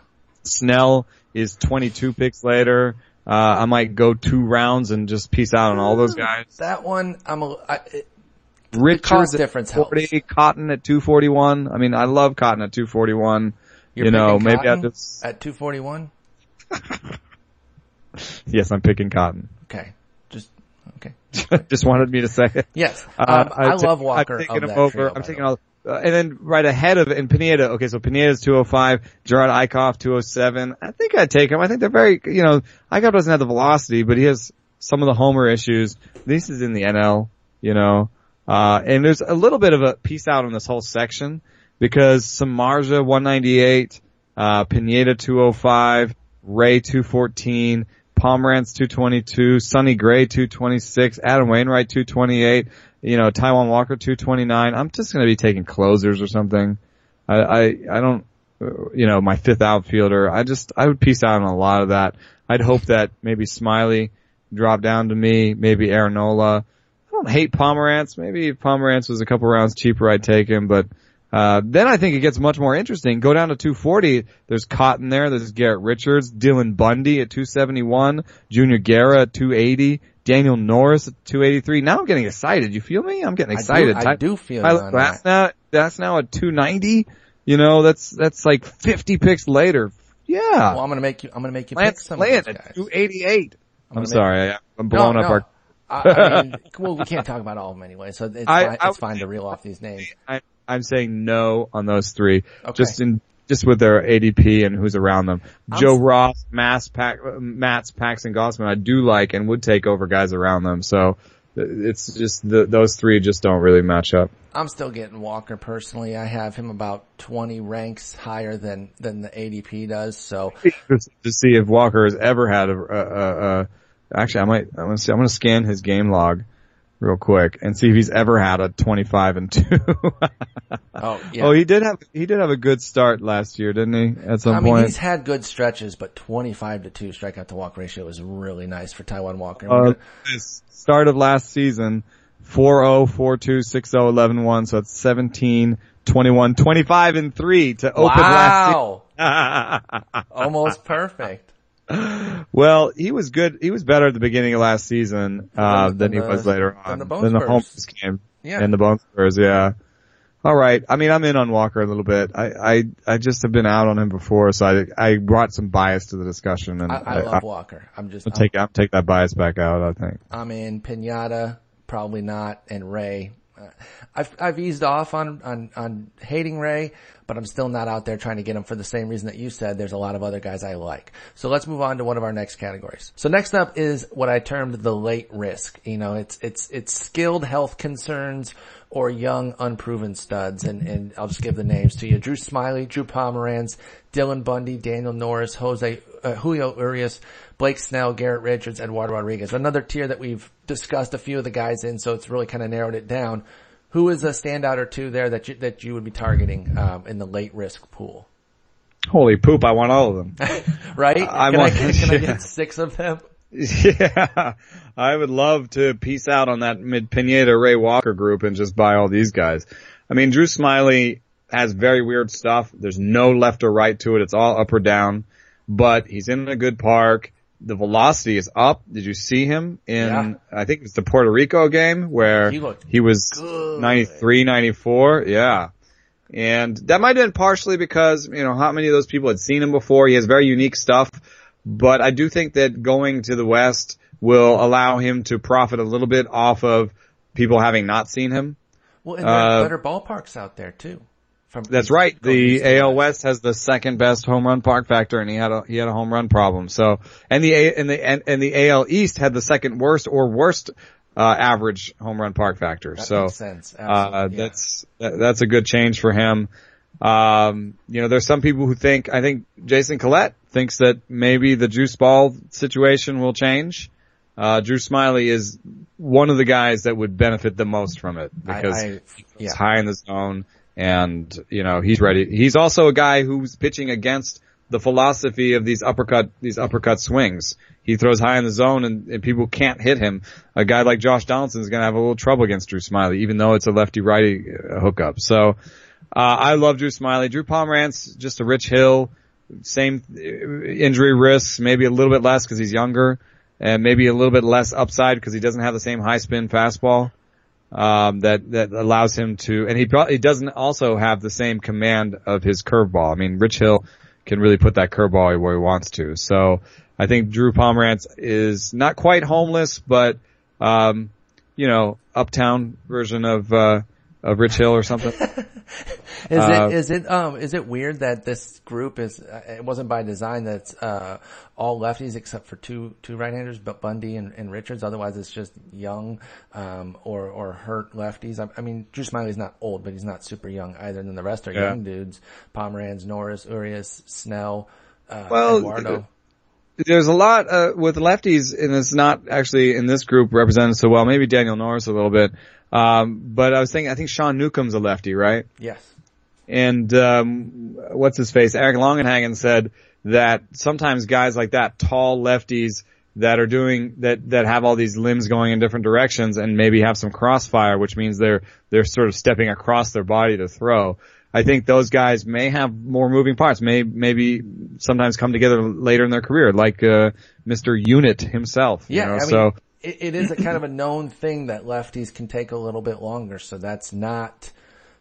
Snell is 22 picks later. Uh, I might go two rounds and just peace out on all those guys. That one, I'm a, I, it, Richards at difference 40, helps. Cotton at 241. I mean, I love Cotton at 241. You're you know, maybe I just, at 241. yes, I'm picking Cotton. Okay, just okay. just wanted me to say it. Yes, Uh, um, I, ta- love Walker. I'm taking him over. I'm taking all, uh, and then right ahead of it, and Pineda. Okay, so Pineda's 205, Jerad Eickhoff 207. I think I'd take him. I think they're very, you know, Eichhoff doesn't have the velocity, but he has some of the homer issues. This is in the NL, you know, uh, and there's a little bit of a piece out on this whole section because Samardzija 198, uh, Pineda 205, Ray 214, Pomeranz 222, Sonny Gray 226, Adam Wainwright 228, you know, Taijuan Walker 229. I'm just going to be taking closers or something. I, I, I don't, uh, you know, my fifth outfielder. I just, I would piece out on a lot of that. I'd hope that maybe Smyly drop down to me, maybe Aaron Nola. I don't hate Pomeranz. Maybe if Pomeranz was a couple rounds cheaper, I'd take him, but uh, then I think it gets much more interesting. Go down to 240. There's Cotton there. There's Garrett Richards, Dylan Bundy at 271, Junior Guerra at 280, Daniel Norris at 283. Now I'm getting excited. You feel me? I'm getting I do- excited. I do feel Tyler you on that. That's now, that's now at 290. You know, that's, that's like 50 picks later. Yeah. Well, I'm gonna make you. I'm gonna make you pick Lance some Lynn of those at 288. I'm, make- sorry. I, I'm No, blowing up no. our, I, I mean, well, we can't talk about all of them anyway, so it's I- fine. It's fine to reel off these names. I, I'm saying no on those three. Okay. Just in, just with their ADP and who's around them. I'm Joe Ross, Mass, Pack, Matz, Pax, and Gausman, I do like and would take over guys around them. So it's just the, those three just don't really match up. I'm still getting Walker personally. I have him about 20 ranks higher than than the ADP does. So to see if Walker has ever had a, a, a, a actually I might, I'm gonna see, I'm gonna scan his game log real quick and see if he's ever had a 25 and 2. oh yeah. Oh, he did have, he did have a good start last year, didn't he? At some I mean, point. he's had good stretches, but 25 to 2 strikeout to walk ratio is really nice for Taijuan Walker. Uh, start of last season, 4-0, 4-2, 6-0, 11-1, so it's 17, 21, 25 and 3 to open wow. last season. Almost perfect. Well, he was good. He was better at the beginning of last season, uh, Than than he the- was later than on. the Than the Spurs. home game. Yeah. And the Bone Spurs, yeah. All right. I mean, I'm in on Walker a little bit. I, I, I just have been out on him before, so I, I brought some bias to the discussion and I, I love Walker. I'm just, will I'm, take, I'll take that bias back out, I think. I'm in Pineda, probably not, and Ray. Uh, I've, I've eased off on, on, on hating Ray, but I'm still not out there trying to get him for the same reason that you said. There's a lot of other guys I like. So let's move on to one of our next categories. So next up is what I termed the late risk. You know, it's, it's, it's skilled health concerns or young unproven studs. And, and I'll just give the names to you. Drew Smyly, Drew Pomeranz, Dylan Bundy, Daniel Norris, Jose, uh, Julio Urias, Blake Snell, Garrett Richards, Eduardo Rodriguez. Another tier that we've discussed a few of the guys in, so it's really kind of narrowed it down. Who is a standout or two there that you, that you would be targeting um, in the late risk pool? Holy poop, I want all of them. Right? I can, want- I, can I yeah. get six of them? Yeah, I would love to piece out on that mid Pineda Ray Walker group and just buy all these guys. I mean, Drew Smyly has very weird stuff. There's no left or right to it. It's all up or down, but he's in a good park. The velocity is up. Did you see him in, Yeah. I think it was the Puerto Rico game where He he was good. 93, 94. Yeah. And that might have been partially because, you know, how many of those people had seen him before. He has very unique stuff, but I do think that going to the West will allow him to profit a little bit off of people having not seen him. Well, and there are Uh, better ballparks out there too. That's right. The AL west. Has the second best home run park factor, and he had a he had a home run problem. So, and the A and the and, and the AL East had the second worst or worst uh, average home run park factor. That so, uh, Yeah. that's that, that's a good change for him. Um, you know, there's some people who think I think Jason Collette thinks that maybe the juice ball situation will change. uh, Drew Smyly is one of the guys that would benefit the most from it because I, I, yeah. he's high in the zone and, you know, he's ready. He's also a guy who's pitching against the philosophy of these uppercut, these uppercut swings. He throws high in the zone and, and people can't hit him. A guy like Josh Donaldson is going to have a little trouble against Drew Smyly, even though it's a lefty righty uh, hookup. So, uh, I love Drew Smyly. Drew Pomeranz, just a Rich Hill, same uh, injury risks, maybe a little bit less because he's younger and maybe a little bit less upside because he doesn't have the same high spin fastball um, that that allows him to, and he he doesn't also have the same command of his curveball. I mean, Rich Hill can really put that curveball where he wants to. So I think Drew Pomeranz is not quite homeless, but um, you know, uptown version of uh, of Rich Hill or something. is uh, it is it um is it weird that this group is it wasn't by design that's uh all lefties except for two two right-handers, but Bundy and, and Richards. Otherwise, it's just young um or or hurt lefties. I, I mean, Drew Smyly's not old, but he's not super young either. Than the rest are yeah. young dudes: Pomeranz, Norris, Urias, Snell, uh, well, Eduardo there's a lot uh, with lefties, and it's not actually in this group represented so well. Maybe Daniel Norris a little bit, um, but I was thinking, I think Sean Newcomb's a lefty, right? Yes. And um, what's his face? Eric Longenhagen said that sometimes guys like that, tall lefties that are doing that that have all these limbs going in different directions and maybe have some crossfire, which means they're they're sort of stepping across their body to throw. I think those guys may have more moving parts, may maybe sometimes come together later in their career, like uh, Mr. Unit himself. Yeah, you know? I mean, so it, it is a kind of a known thing that lefties can take a little bit longer. So that's not,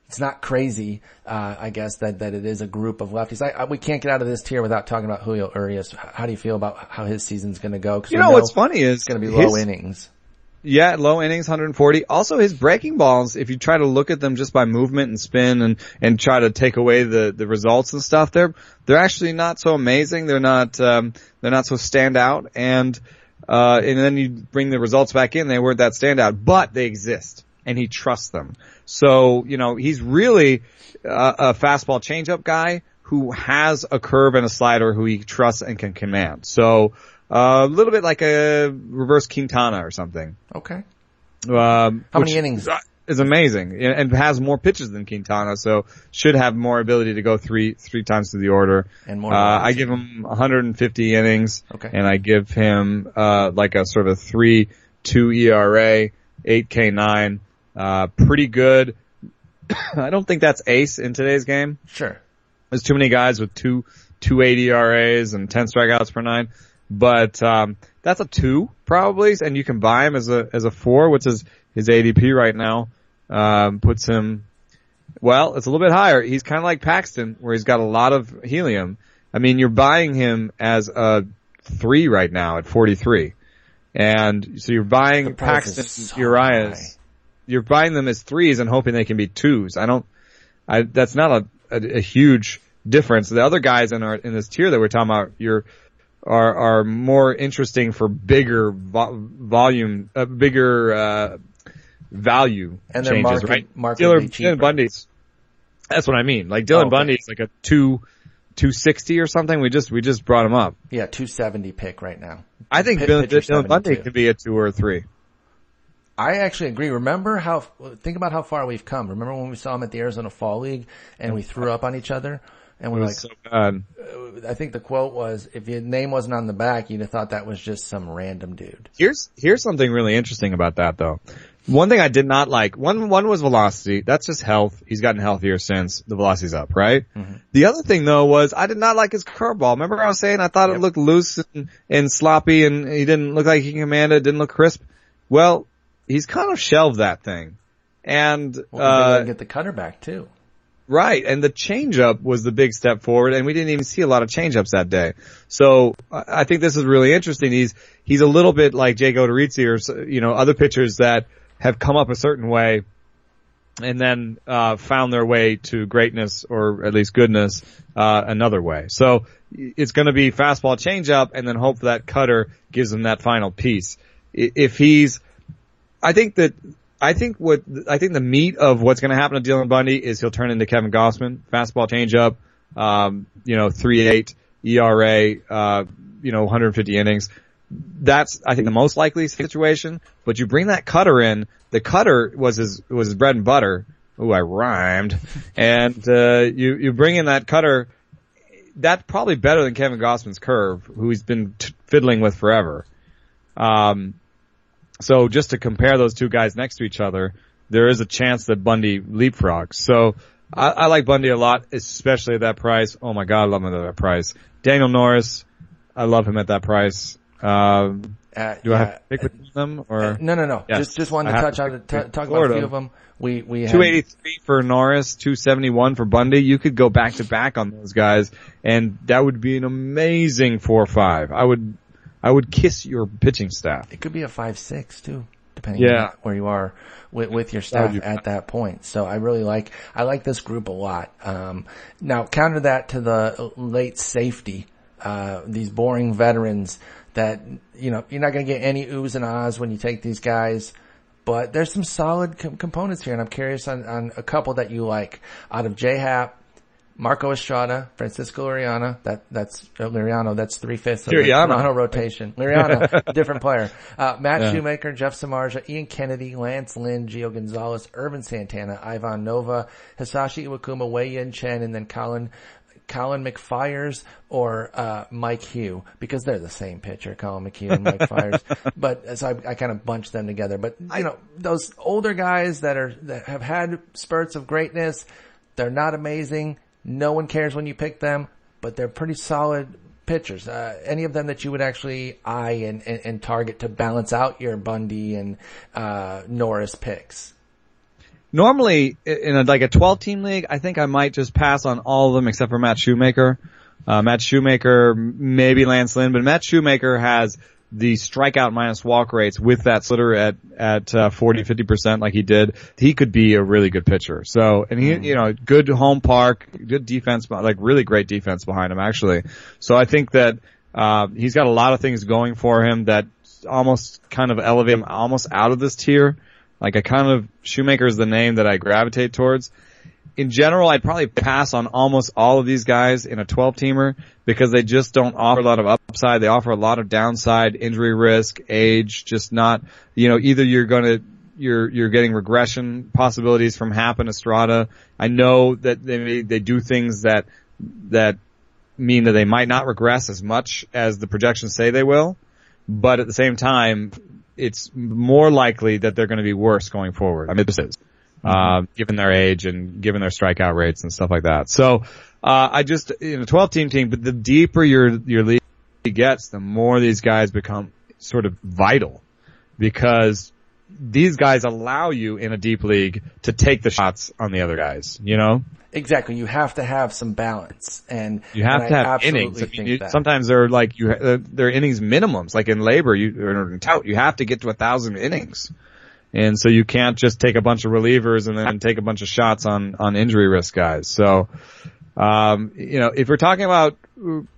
it's not crazy, uh, I guess that, that it is a group of lefties. I, I, we can't get out of this tier without talking about Julio Urias. How do you feel about how his season's going to go? You know, know, what's funny is it's going to be low his, innings. Yeah, low innings, 140. Also his breaking balls, if you try to look at them just by movement and spin and, and try to take away the, the results and stuff, they're, they're actually not so amazing. They're not, um, they're not so stand out. And, uh, and then you bring the results back in, they weren't that standout, but they exist and he trusts them. So, you know, he's really a, a fastball changeup guy who has a curve and a slider who he trusts and can command. So, uh, a little bit like a reverse Quintana or something. Okay. Um, How many innings? Is amazing and has more pitches than Quintana, so should have more ability to go three three times through the order. And more. Uh, I give him 150 innings. Okay. And I give him uh like a sort of a three two ERA, eight K nine. Uh, pretty good. I don't think that's ace in today's game. Sure. There's too many guys with two two eight ERAs and ten strikeouts per nine, but um, that's a two probably, and you can buy him as a as a four, which is his ADP right now um, puts him. Well, it's a little bit higher. He's kind of like Paxton, where he's got a lot of helium. I mean, you're buying him as a three right now at 43, and so you're buying Paxton, so Urias. High. You're buying them as threes and hoping they can be twos. I don't. I that's not a, a, a huge difference. The other guys in our in this tier that we're talking about, you're are are more interesting for bigger vo- volume, uh, bigger uh, value and changes, market, right? Dylan, Dylan Bundy's. That's what I mean. Like Dylan oh, okay. Bundy's like a two, 260 or something. We just, we just brought him up. Yeah, 270 pick right now. I think P- Dylan, Dylan Bundy could be a two or a three. I actually agree. Remember how, think about how far we've come. Remember when we saw him at the Arizona Fall League and we threw up on each other? And we're like, so. Uh, I think the quote was, if your name wasn't on the back, you'd have thought that was just some random dude. Here's, here's something really interesting about that though. One thing I did not like, one, one was velocity. That's just health. He's gotten healthier since the velocity's up, right? Mm-hmm. The other thing though was I did not like his curveball. Remember I was saying I thought yep. it looked loose and, and sloppy and he didn't look like he commanded, it didn't look crisp. Well, he's kind of shelved that thing. And, well, uh, get the cutter back too. Right, and the changeup was the big step forward, and we didn't even see a lot of changeups that day. So I think this is really interesting. He's he's a little bit like Jake Odorizzi or you know other pitchers that have come up a certain way and then uh, found their way to greatness or at least goodness uh, another way. So it's going to be fastball changeup and then hope that cutter gives him that final piece. If he's, I think that I think what I think the meat of what's going to happen to Dylan Bundy is he'll turn into Kevin Gausman, fastball changeup, um, you know, three eight ERA, uh, you know, 150 innings. That's I think the most likely situation. But you bring that cutter in. The cutter was his was his bread and butter. Ooh, I rhymed. and uh, you you bring in that cutter. That's probably better than Kevin Gausman's curve, who he's been t- fiddling with forever. Um, so just to compare those two guys next to each other, there is a chance that Bundy leapfrogs. So I, I like Bundy a lot, especially at that price. Oh my god, I love him at that price. Daniel Norris, I love him at that price. Um, uh, do yeah, I have to pick with them or uh, no? No, no. Yes, just just wanted to touch on t- talk about a few of them. We we two eighty three for Norris, two seventy one for Bundy. You could go back to back on those guys, and that would be an amazing four five. I would I would kiss your pitching staff. It could be a five six too, depending yeah. on where you are with, with your staff at that point. So I really like I like this group a lot. Um, now counter that to the late safety. Uh, these boring veterans that, you know, you're not going to get any oohs and ahs when you take these guys. But there's some solid com- components here, and I'm curious on, on a couple that you like. Out of J Happ, Marco Estrada, Francisco Liriano, that, that's, uh, Liriano, that's three fifths of the Toronto rotation. Liriano, different player. Uh, Matt yeah. Shoemaker, Jeff Samardzija, Ian Kennedy, Lance Lynn, Gio Gonzalez, Ervin Santana, Ivan Nova, Hisashi Iwakuma, Wei Yin Chen, and then Colin Colin McFires or uh, Mike Hugh because they're the same pitcher, Colin McHugh and Mike Fiers. But so I, I kind of bunched them together. But you know, those older guys that are that have had spurts of greatness, they're not amazing. No one cares when you pick them, but they're pretty solid pitchers. Uh, any of them that you would actually eye and, and, and target to balance out your Bundy and uh, Norris picks? Normally, in a, like a 12 team league, I think I might just pass on all of them except for Matt Shoemaker. Uh, Matt Shoemaker, maybe Lance Lynn, but Matt Shoemaker has the strikeout minus walk rates with that splitter at at uh, 40 50 percent like he did he could be a really good pitcher so and he mm. you know good home park good defense like really great defense behind him actually so i think that uh, he's got a lot of things going for him that almost kind of elevate him almost out of this tier like I kind of Shoemaker is the name that I gravitate towards in general, I'd probably pass on almost all of these guys in a 12 teamer because they just don't offer a lot of upside. They offer a lot of downside, injury risk, age, just not, you know, either you're going to, you're, you're getting regression possibilities from Happ and Estrada. I know that they, they do things that, that mean that they might not regress as much as the projections say they will, but at the same time, it's more likely that they're going to be worse going forward. I mean, this is uh, given their age and given their strikeout rates and stuff like that. So, uh, I just, you know, 12 team team, but the deeper your, your league gets, the more these guys become sort of vital because these guys allow you in a deep league to take the shots on the other guys, you know? Exactly. You have to have some balance and you have and to I have innings. I mean, you, sometimes they're like you, uh, they're innings minimums, like in LABR, you, or in tout, you have to get to a thousand innings. And so you can't just take a bunch of relievers and then take a bunch of shots on, on injury risk guys. So, um, you know, if we're talking about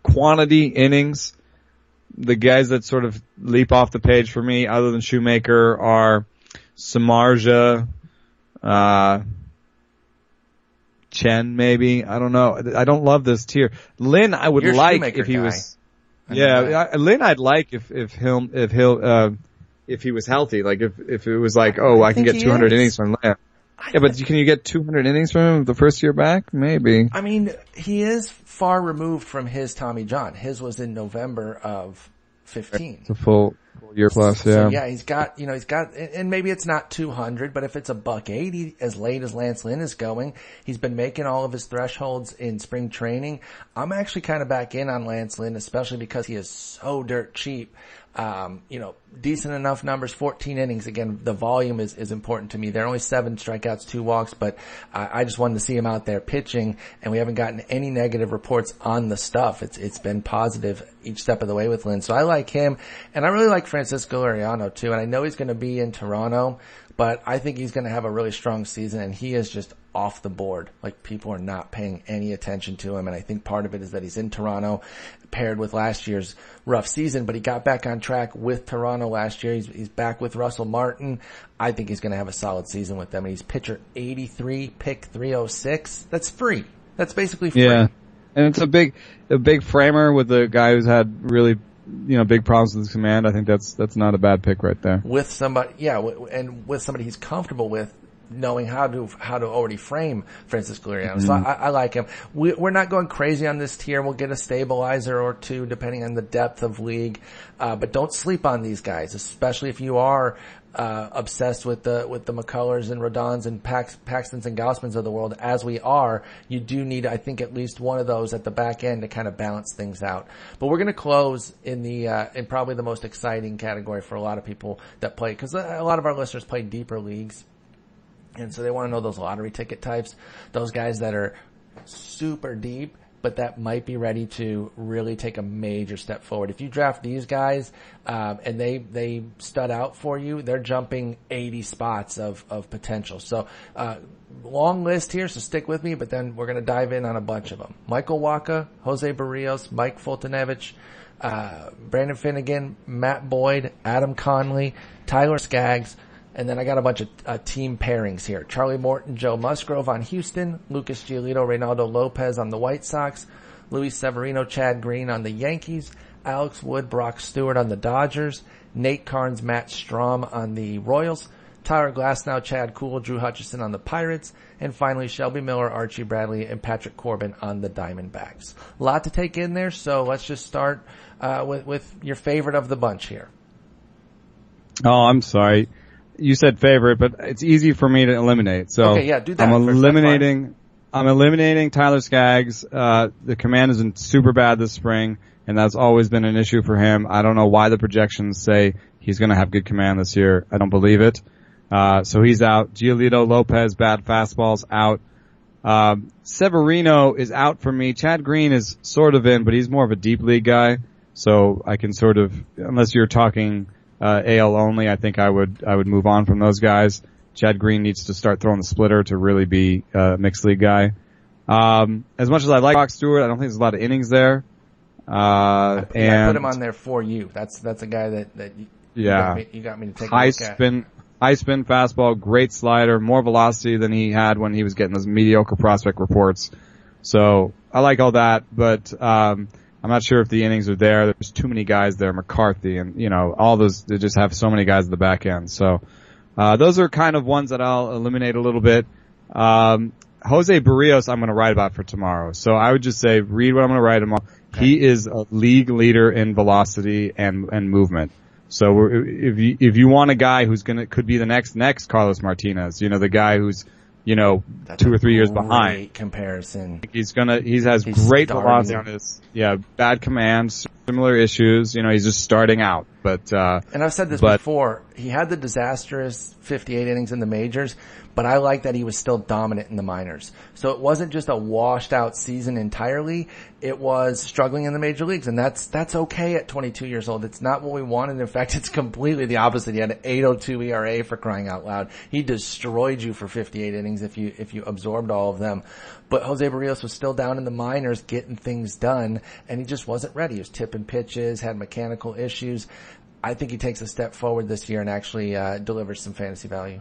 quantity innings, the guys that sort of leap off the page for me, other than Shoemaker, are Samardzija, uh, Chen maybe. I don't know. I don't love this tier. Lynn, I would You're like if he guy. was. Yeah, Lynn, I'd like if if he'll if he'll uh, if he was healthy. Like if if it was like, oh, I, I can get 200 is. innings from Lamb. Yeah, but can you get 200 innings from him the first year back? Maybe. I mean, he is far removed from his Tommy John. His was in November of 15. It's a full, full year plus, yeah. So yeah, he's got, you know, he's got, and maybe it's not 200, but if it's a buck 80 as late as Lance Lynn is going, he's been making all of his thresholds in spring training. I'm actually kind of back in on Lance Lynn, especially because he is so dirt cheap um, you know, decent enough numbers, 14 innings. Again, the volume is, is important to me. There are only seven strikeouts, two walks, but I, I just wanted to see him out there pitching and we haven't gotten any negative reports on the stuff. It's, it's been positive each step of the way with Lynn. So I like him and I really like Francisco Liriano too. And I know he's going to be in Toronto, but I think he's going to have a really strong season and he is just off the board. Like people are not paying any attention to him. And I think part of it is that he's in Toronto paired with last year's rough season, but he got back on track with Toronto last year. He's, he's back with Russell Martin. I think he's going to have a solid season with them. And he's pitcher 83, pick 306. That's free. That's basically free. Yeah. And it's a big, a big framer with a guy who's had really you know, big problems with his command, I think that's, that's not a bad pick right there. With somebody, yeah, and with somebody he's comfortable with, knowing how to how to already frame Francisco Liriano. Mm-hmm. So I, I, like him. We, are not going crazy on this tier. We'll get a stabilizer or two depending on the depth of league, uh, but don't sleep on these guys, especially if you are. Uh, obsessed with the with the McCullers and Rodons and Pax, Paxtons and Gausmans of the world, as we are, you do need, I think, at least one of those at the back end to kind of balance things out. But we're going to close in the uh, in probably the most exciting category for a lot of people that play because a lot of our listeners play deeper leagues and so they want to know those lottery ticket types, those guys that are super deep, but that might be ready to really take a major step forward. If you draft these guys, um, and they, they stud out for you, they're jumping 80 spots of, of potential. So, uh, long list here, so stick with me, but then we're to dive in on a bunch of them. Michael Wacha, Jose Berrios, Mike Foltynewicz. uh, Brandon Finnegan, Matt Boyd, Adam Conley, Tyler Skaggs, and then I got a bunch of uh, team pairings here. Charlie Morton, Joe Musgrove on Houston, Lucas Giolito, Reynaldo Lopez on the White Sox, Luis Severino, Chad Green on the Yankees, Alex Wood, Brock Stewart on the Dodgers, Nate Karns, Matt Strahm on the Royals, Tyler Glasnow, Chad Kuhl, Drew Hutchison on the Pirates, and finally Shelby Miller, Archie Bradley, and Patrick Corbin on the Diamondbacks. A lot to take in there, so let's just start uh, with with your favorite of the bunch here. Oh, I'm sorry you said favorite, but it's easy for me to eliminate. So okay, yeah, do that. I'm eliminating. I'm eliminating Tyler Skaggs. Uh, the command has been super bad this spring, and that's always been an issue for him. I don't know why the projections say he's going to have good command this year. I don't believe it. Uh, so he's out. Giolito Lopez, bad fastballs, out. Um, Severino is out for me. Chad Green is sort of in, but he's more of a deep league guy. So I can sort of, unless you're talking uh, AL only, I think I would I would move on from those guys. Chad Green needs to start throwing the splitter to really be a mixed league guy. Um, as much as I like Brock Stewart, I don't think there's a lot of innings there. Uh, I, and I put him on there for you. That's that's a guy that that you, yeah got me, you got me to take high spin. High spin fastball, great slider, more velocity than he had when he was getting those mediocre prospect reports. So I like all that, but um, I'm not sure if the innings are there. There's too many guys there, McCarthy and, you know, all those, they just have so many guys at the back end. So, uh, those are kind of ones that I'll eliminate a little bit. Um, Jose Berrios, I'm going to write about for tomorrow. So I would just say read what I'm going to write tomorrow. Okay. He is a league leader in velocity and, and movement. So if you, if you want a guy who's gonna, could be the next, next Carlos Martinez, you know, the guy who's, you know, That's two or three years behind. Comparison. He's gonna. He has he's great velocity on his. Yeah, bad commands, similar issues. You know, he's just starting out. But uh, and I've said this but, before. He had the disastrous 58 innings in the majors, but I like that he was still dominant in the minors. So it wasn't just a washed out season entirely. It was struggling in the major leagues and that's, that's okay at 22 years old. It's not what we wanted. In fact, it's completely the opposite. He had an 802 ERA for crying out loud. He destroyed you for 58 innings if you, if you absorbed all of them. But Jose Berrios was still down in the minors getting things done and he just wasn't ready. He was tipping pitches, had mechanical issues. I think he takes a step forward this year and actually uh, delivers some fantasy value.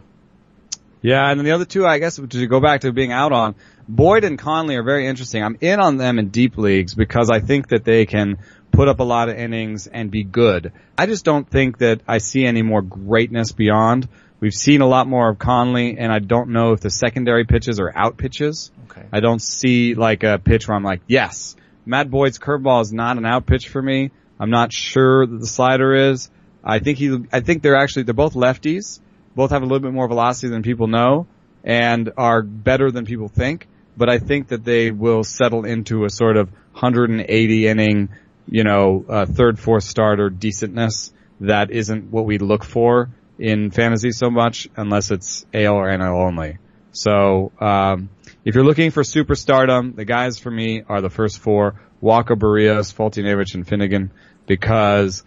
Yeah, and then the other two, I guess, to go back to being out on, Boyd and Conley are very interesting. I'm in on them in deep leagues because I think that they can put up a lot of innings and be good. I just don't think that I see any more greatness beyond. We've seen a lot more of Conley, and I don't know if the secondary pitches are out pitches. Okay. I don't see like a pitch where I'm like, yes, Matt Boyd's curveball is not an out pitch for me. I'm not sure that the slider is. I think he, I think they're actually, they're both lefties both have a little bit more velocity than people know and are better than people think. But I think that they will settle into a sort of 180 inning, you know, uh, third, fourth starter decentness that isn't what we look for in fantasy so much unless it's AL or NL only. So, um, if you're looking for superstardom, the guys for me are the first four, Wacha, Berrios, Foltynewicz, and Finnegan, because,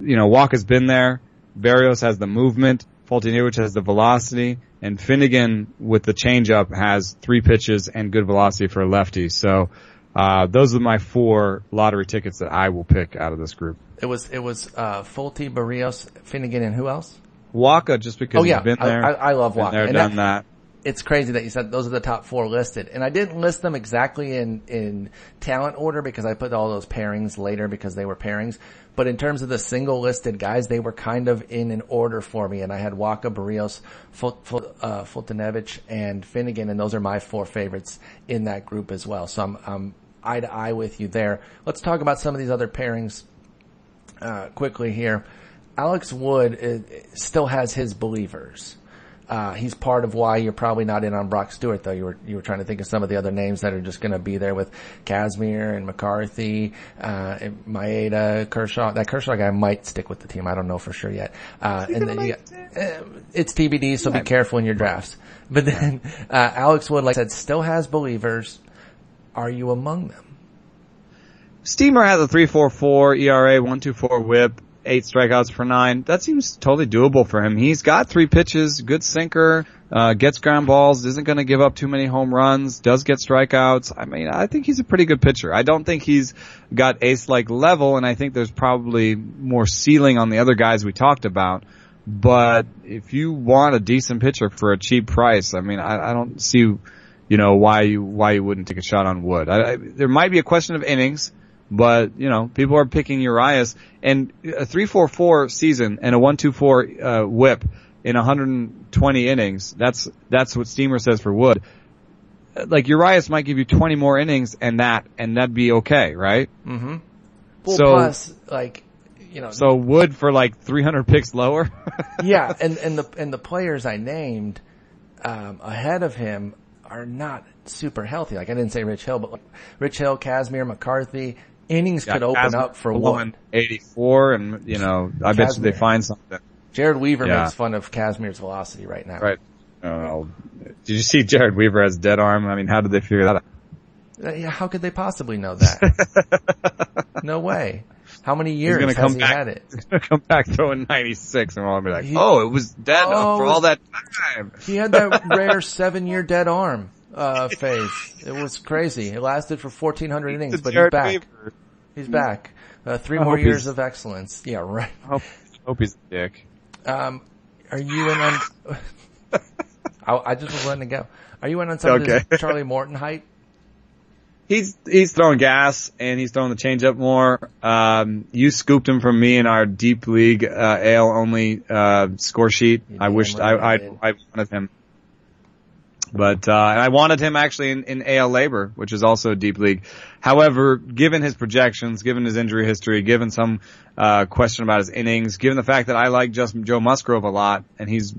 you know, Wacha's been there. Berrios has the movement. Foltynewicz has the velocity, and Finnegan with the changeup has three pitches and good velocity for a lefty. So uh, those are my four lottery tickets that I will pick out of this group. It was it was uh, Folty, Berrios, Finnegan, and who else? Wacha, just because oh, yeah. he's been there. I, I love Wacha. There, and done that, that. it's crazy that you said those are the top four listed. And I didn't list them exactly in, in talent order because I put all those pairings later because they were pairings. But in terms of the single listed guys, they were kind of in an order for me. And I had Wacha, Berrios, uh, Foltynewicz, and Finnegan, and those are my four favorites in that group as well. So I'm, I'm eye to eye with you there. Let's talk about some of these other pairings uh, quickly here. Alex Wood is, uh, still has his believers. Uh, he's part of why you're probably not in on Brock Stewart, though. You were you were trying to think of some of the other names that are just going to be there with Kazmir and McCarthy, uh, and Maeda, Kershaw. That Kershaw guy might stick with the team. I don't know for sure yet. Uh, and then you got, uh, it's TBD, so be careful in your drafts. But then uh, Alex Wood, like I said, still has believers. Are you among them? Steamer has a 3.44 ERA, 1.24 WHIP eight strikeouts per nine. That seems totally doable for him. He's got three pitches, good sinker, uh, gets ground balls, isn't going to give up too many home runs, does get strikeouts. I mean, I think he's a pretty good pitcher. I don't think he's got ace-like level, and I think there's probably more ceiling on the other guys we talked about. But if you want a decent pitcher for a cheap price, I mean, I, I don't see, you know, why you why you wouldn't take a shot on Wood. I, I, there might be a question of innings. But, you know, people are picking Urias and a 3-4-4 season and a 1-2-4, uh, whip in 120 innings. That's, that's what Steamer says for Wood. Like Urias might give you 20 more innings and that, and that'd be okay, right? Mm-hmm. Well, so, plus, like, you know. So Wood for like 300 picks lower? yeah, and, and the, and the players I named, um, ahead of him are not super healthy. Like I didn't say Rich Hill, but like Rich Hill, Kazmir, McCarthy, innings could open up for one. 84 and, you know, I bet you they find something. Jered Weaver yeah. makes fun of Kazmir's velocity right now. Right. Uh, did you see Jered Weaver has dead arm? I mean, how did they figure that out? Uh, yeah, how could they possibly know that? no way. How many years has come he back, had it? He's gonna come back throwing 96 and we'll all be like, he, oh, it was dead oh, for all that time. He had that rare seven year dead arm uh, phase. It was crazy. It lasted for 1400 innings, but he's back. He's back. Uh, three more years of excellence. Yeah, right. Hope, hope he's a dick. Um, are you in on, I, I, just was letting it go. Are you in on some okay. of this Charlie Morton hype? He's, he's throwing gas and he's throwing the changeup more. Um, you scooped him from me in our deep league, uh, AL only, uh, score sheet. I wished I, I, I wanted him but uh, I wanted him actually in, in AL LABR, which is also a deep league. However, given his projections, given his injury history, given some uh, question about his innings, given the fact that I like just Joe Musgrove a lot, and he's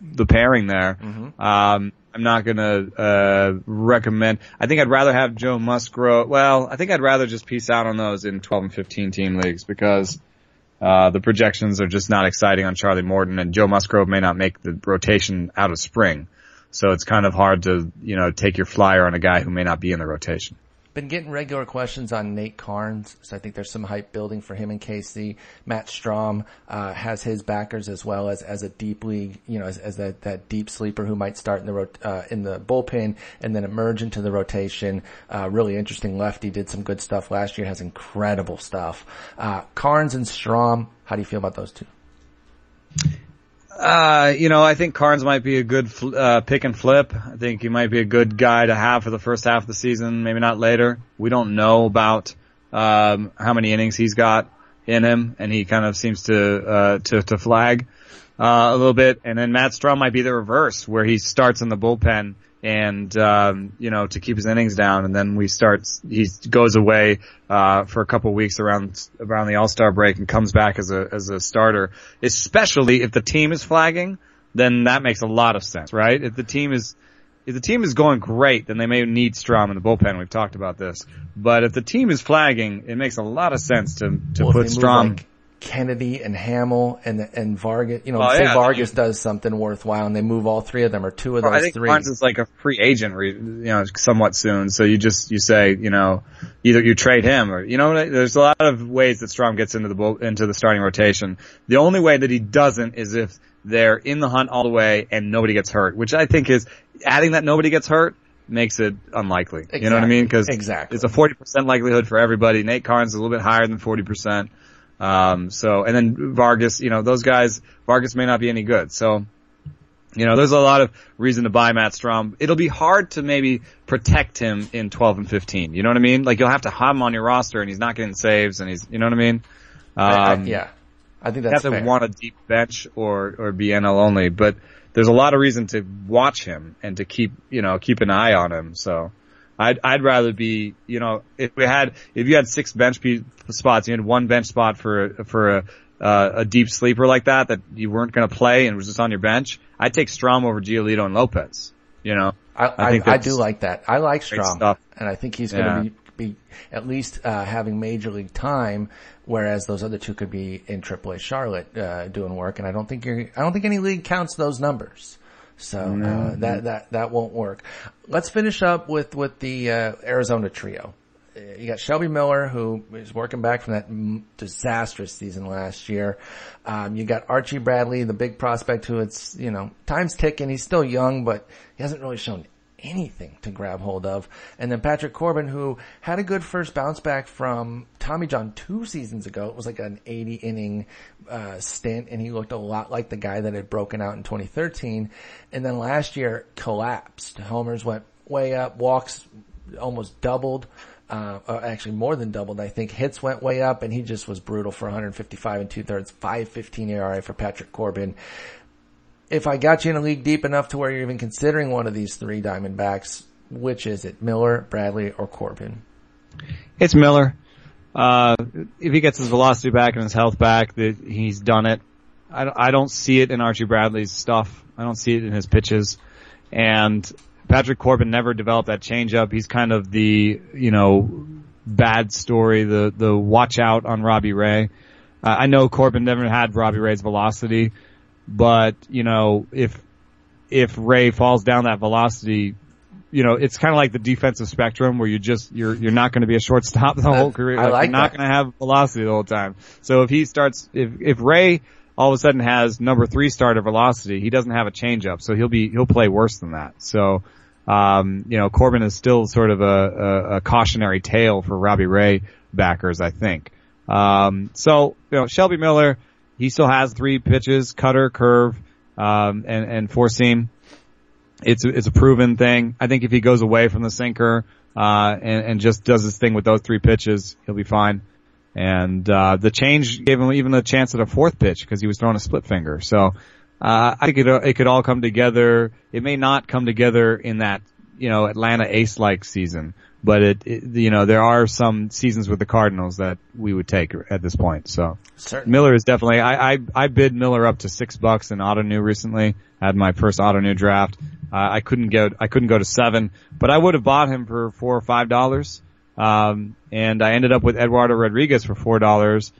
the pairing there, mm-hmm. um, I'm not gonna uh, recommend. I think I'd rather have Joe Musgrove. Well, I think I'd rather just piece out on those in 12 and 15 team leagues because. Uh, the projections are just not exciting on Charlie Morton and Joe Musgrove may not make the rotation out of spring. So it's kind of hard to, you know, take your flyer on a guy who may not be in the rotation. Been getting regular questions on Nate Karns, so I think there's some hype building for him in KC. Matt Strahm uh, has his backers as well as as a deep league, you know, as, as that that deep sleeper who might start in the rot- uh, in the bullpen and then emerge into the rotation. Uh, really interesting lefty, did some good stuff last year, has incredible stuff. Uh, Karns and Strom, how do you feel about those two? Uh, you know, I think Karns might be a good uh, pick and flip. I think he might be a good guy to have for the first half of the season, maybe not later. We don't know about um, how many innings he's got in him, and he kind of seems to uh, to, to flag uh, a little bit. And then Matt Strahm might be the reverse, where he starts in the bullpen and um, you know to keep his innings down, and then we start. He goes away uh, for a couple weeks around around the All Star break and comes back as a as a starter. Especially if the team is flagging, then that makes a lot of sense, right? If the team is if the team is going great, then they may need Strahm in the bullpen. We've talked about this, but if the team is flagging, it makes a lot of sense to to well, put Strahm. Like Kennedy and Hammel and and Vargas. You know, oh, say yeah, Vargas does something worthwhile, and they move all three of them or two of those I think three. Barnes is like a free agent, you know, somewhat soon. So you just you say, you know, either you trade him or you know, there's a lot of ways that Strahm gets into the into the starting rotation. The only way that he doesn't is if they're in the hunt all the way and nobody gets hurt, which I think is adding that nobody gets hurt makes it unlikely. Exactly. You know what I mean? Because exactly. it's a 40% likelihood for everybody. Nate Karns is a little bit higher than 40%. Um, so, and then Vargas, you know, those guys, Vargas may not be any good. So, You know, there's a lot of reason to buy Matt Strahm. It'll be hard to maybe protect him in 12 and 15. You know what I mean? Like you'll have to have him on your roster and he's not getting saves and he's, you know what I mean? Um, I, I, um, yeah. I think that's you have to want a deep bench or, or be NL only, but there's a lot of reason to watch him and to keep, you know, keep an eye on him. So I'd, I'd rather be, you know, if we had, if you had six bench spots, you had one bench spot for, for a, uh, a deep sleeper like that that you weren't going to play and was just on your bench, I'd take Strahm over Giolito and Lopez. You know, I, I, I, I do like that. I like Strahm, and I think he's going to yeah. be be at least uh, having major league time, whereas those other two could be in AAA Charlotte uh, doing work. And I don't think you're, I don't think any league counts those numbers. So uh, that that that won't work. Let's finish up with with the uh, Arizona trio you got Shelby Miller, who is working back from that disastrous season last year. Um, you got Archie Bradley, the big prospect who it's, you know, time's ticking. He's still young, but he hasn't really shown anything to grab hold of. And then Patrick Corbin, who had a good first bounce back from Tommy John two seasons ago. It was like an 80 inning, uh, stint and he looked a lot like the guy that had broken out in 2013. And then last year collapsed. Homers went way up, walks almost doubled uh, actually more than doubled, I think. Hits went way up and he just was brutal for 155 and two thirds, 515 ERA for Patrick Corbin. If I got you in a league deep enough to where you're even considering one of these three Diamondbacks, which is it? Miller, Bradley, or Corbin? It's Miller. Uh, if he gets his velocity back and his health back, he's done it. I don't see it in Archie Bradley's stuff. I don't see it in his pitches. And Patrick Corbin never developed that changeup. He's kind of the, you know, bad story, the, the watch out on Robbie Ray. Uh, I know Corbin never had Robbie Ray's velocity, but, you know, if, if Ray falls down that velocity, you know, it's kind of like the defensive spectrum where you just, you're, you're not going to be a shortstop the whole career. Like, like you're not going to have velocity the whole time. So if he starts, if, if Ray all of a sudden has number three starter velocity, he doesn't have a changeup. So he'll be, he'll play worse than that. So, um, you know, Corbin is still sort of a, a, a, cautionary tale for Robbie Ray backers, I think. Um, so, you know, Shelby Miller, he still has three pitches, cutter, curve, um, and, and four seam. It's, it's a proven thing. I think if he goes away from the sinker, uh, and, and just does his thing with those three pitches, he'll be fine. And, uh, the change gave him even a chance at a fourth pitch because he was throwing a split finger. So, uh, I think it, it could all come together. It may not come together in that, you know, Atlanta ace-like season, but it, it, you know, there are some seasons with the Cardinals that we would take at this point. So Certainly. Miller is definitely, I, I, I bid Miller up to six bucks in auto Ottoneu recently. I had my first auto Ottoneu draft. Uh, I couldn't go, I couldn't go to seven, but I would have bought him for four or five dollars. Um, and I ended up with Eduardo Rodriguez for four dollars.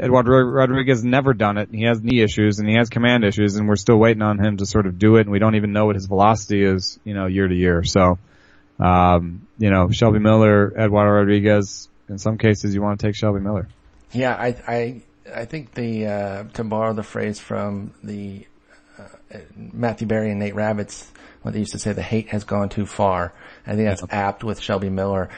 Eduardo Rodriguez never done it. He has knee issues and he has command issues and we're still waiting on him to sort of do it and we don't even know what his velocity is, you know, year to year. So, um, you know, Shelby Miller, Eduardo Rodriguez, in some cases you want to take Shelby Miller. Yeah, I, I, I think the, uh, to borrow the phrase from the, uh, Matthew Berry and Nate Ravitz, what they used to say, the hate has gone too far. I think that's apt with Shelby Miller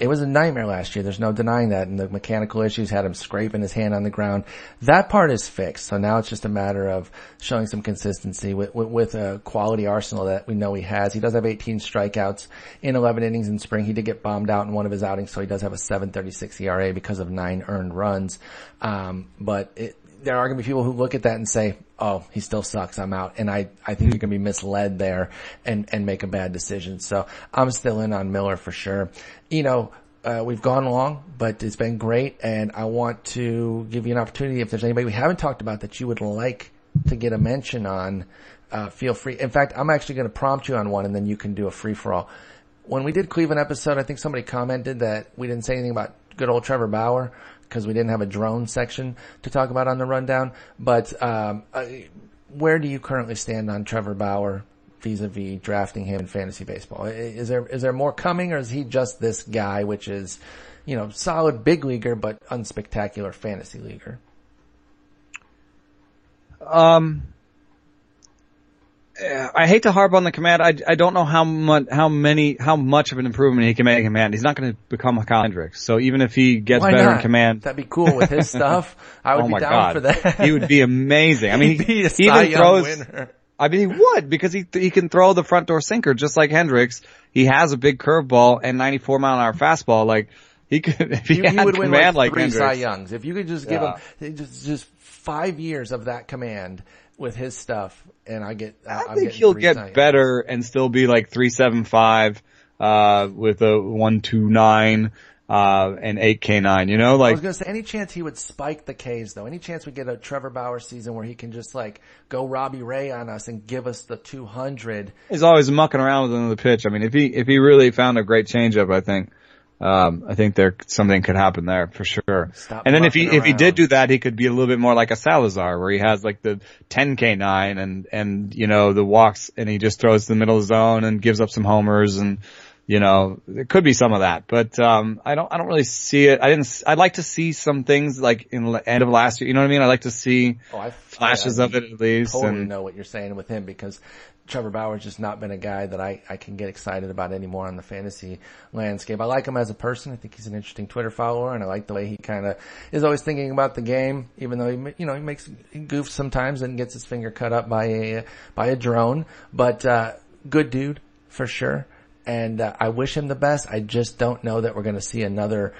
it was a nightmare last year. There's no denying that. And the mechanical issues had him scraping his hand on the ground. That part is fixed. So now it's just a matter of showing some consistency with, with, with, a quality arsenal that we know he has. He does have 18 strikeouts in 11 innings in spring. He did get bombed out in one of his outings. So he does have a 736 ERA because of nine earned runs. Um, but it, there are going to be people who look at that and say, "Oh, he still sucks. I'm out." And I, I think you're going to be misled there and and make a bad decision. So I'm still in on Miller for sure. You know, uh, we've gone long, but it's been great, and I want to give you an opportunity. If there's anybody we haven't talked about that you would like to get a mention on, uh, feel free. In fact, I'm actually going to prompt you on one, and then you can do a free for all. When we did Cleveland episode, I think somebody commented that we didn't say anything about good old Trevor Bauer because we didn't have a drone section to talk about on the rundown. But um, where do you currently stand on Trevor Bauer vis-a-vis drafting him in fantasy baseball? Is there is there more coming, or is he just this guy, which is, you know, solid big leaguer but unspectacular fantasy leaguer? Um, I hate to harp on the command. I, I don't know how much, how many, how much of an improvement he can make in command. He's not going to become a Kyle Hendricks. So even if he gets Why better not? in command, that'd be cool with his stuff. I would oh be down God. for that. he would be amazing. I mean, He'd be a he even throws. winner. I mean, he would because he he can throw the front door sinker just like Hendricks. He has a big curveball and 94 mile an hour fastball. Like he could, if he You, had you would win command like like, three Cy Hendricks. Youngs if you could just give Yeah. him just just five years of that command with his stuff, and I get. I I'm think he'll get Youngs. better and still be like three seven five uh with a one two nine uh and eight K nine. You know, like. I was gonna say, any chance he would spike the K's though? Any chance we get a Trevor Bauer season where he can just like go Robbie Ray on us and give us the 200? he's always mucking around with another pitch. I mean, if he if he really found a great changeup, I think. Um, I think there something could happen there for sure. Stop and then if he mucking if he did do that, he could be a little bit more like a Salazar, where he has like the 10k nine and and you know the walks, and he just throws to the middle of the zone and gives up some homers, and you know there could be some of that. But um, I don't I don't really see it. I didn't. I'd like to see some things like in the end of last year. You know what I mean? I'd like to see Oh, I flashes I- of it at least. I totally and, know what you're saying with him because Trevor Bauer's just not been a guy that I, I can get excited about anymore on the fantasy landscape. I like him as a person. I think he's an interesting Twitter follower and I like the way he kind of is always thinking about the game, even though he, you know, he makes goofs sometimes and gets his finger cut up by a, by a drone, but, uh, good dude for sure. And uh, I wish him the best. I just don't know that we're going to see another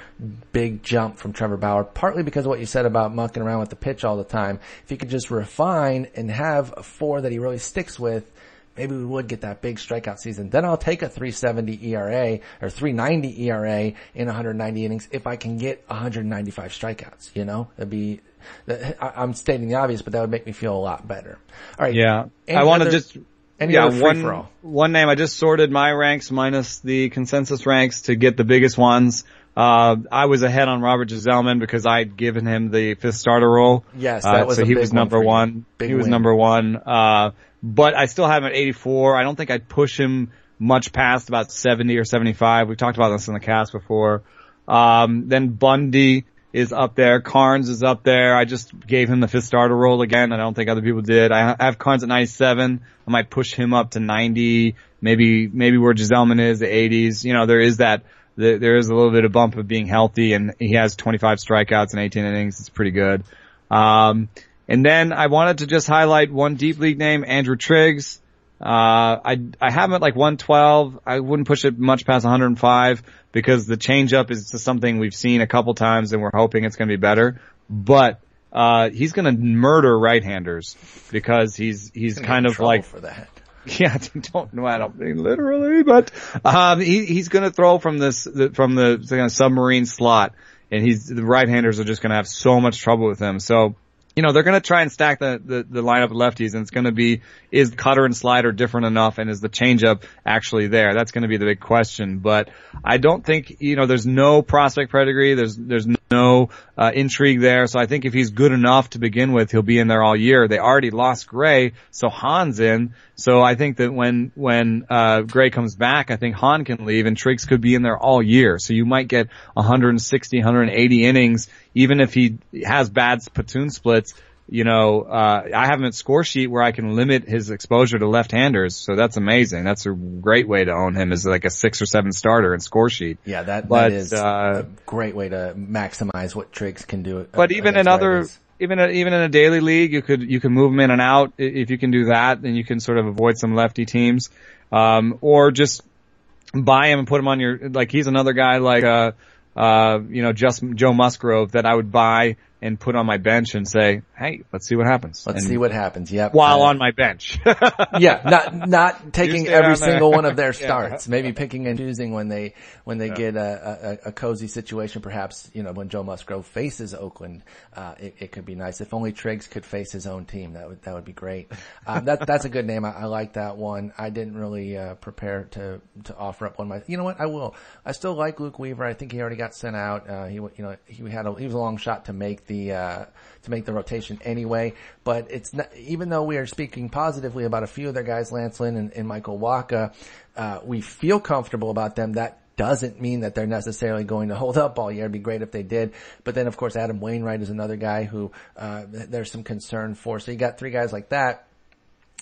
big jump from Trevor Bauer, partly because of what you said about mucking around with the pitch all the time. If he could just refine and have a four that he really sticks with, maybe we would get that big strikeout season. Then I'll take a 370 ERA or 390 ERA in 190 innings if I can get 195 strikeouts, you know? It'd be, I- I'm stating the obvious, but that would make me feel a lot better. All right. Yeah. Any I want to just, any yeah, one, one name. I just sorted my ranks minus the consensus ranks to get the biggest ones. Uh, I was ahead on Robert Gsellman because I'd given him the fifth starter role. Yes, Uh, that was so he was number one. Big he was win. number one. Uh, but I still have him at 84. I don't think I'd push him much past about 70 or 75. We've talked about this in the cast before. Um, then Bundy is up there. Karns is up there. I just gave him the fifth starter role again. I don't think other people did. I have Karns at 97. I might push him up to 90. Maybe, maybe where Gsellman is, the 80s. You know, there is that, there is a little bit of bump of being healthy and he has 25 strikeouts and 18 innings. It's pretty good. Um, and then I wanted to just highlight one deep league name, Andrew Triggs. Uh, I, I have him at like 112. I wouldn't push it much past 105 because the changeup is just something we've seen a couple times and we're hoping it's going to be better. But, uh, he's going to murder right-handers because he's, he's kind of like, for that. yeah, don't know. I don't mean literally, but um, he he's going to throw from this the, from the kind of submarine slot, and he's the right-handers are just going to have so much trouble with him. So. You know, they're going to try and stack the, the, the lineup of lefties and it's going to be, is cutter and slider different enough and is the changeup actually there? That's going to be the big question. But I don't think, you know, there's no prospect pedigree. There's, there's no, uh, intrigue there. So I think if he's good enough to begin with, he'll be in there all year. They already lost Gray, so Hahn's in. So I think that when, when, uh, Gray comes back, I think Han can leave and Triggs could be in there all year. So you might get 160, 180 innings, even if he has bad platoon splits. You know, uh, I have him at score sheet where I can limit his exposure to left-handers. So that's amazing. That's a great way to own him as like a six or seven starter in score sheet. Yeah, that, But, that is uh, a great way to maximize what Triggs can do. But even in other, even a, even in a daily league, you could you can move them in and out. If you can do that, then you can sort of avoid some lefty teams, um, or just buy him and put him on your like. He's another guy like uh, uh, you know, just Joe Musgrove that I would buy and put on my bench and say, hey, let's see what happens. Let's And see what happens. Yep. while Uh, on my bench. yeah, not not taking every single one of their Yeah. starts. Maybe picking and choosing when they when they get a, a a cozy situation. Perhaps you know when Joe Musgrove faces Oakland, uh, it, it could be nice. If only Triggs could face his own team, that would that would be great. Um, that that's a good name. I, I like that one. I didn't really uh, prepare to to offer up one. Of my you know what I will. I still like Luke Weaver. I think he already got sent out. Uh, he you know he had a he was a long shot to make the. Uh, to make the rotation anyway. But it's not, even though we are speaking positively about a few of their guys, Lance Lynn and, and Michael Wacha, uh, we feel comfortable about them. That doesn't mean that they're necessarily going to hold up all year. It'd be great if they did. But then of course Adam Wainwright is another guy who, uh, there's some concern for. So you got three guys like that.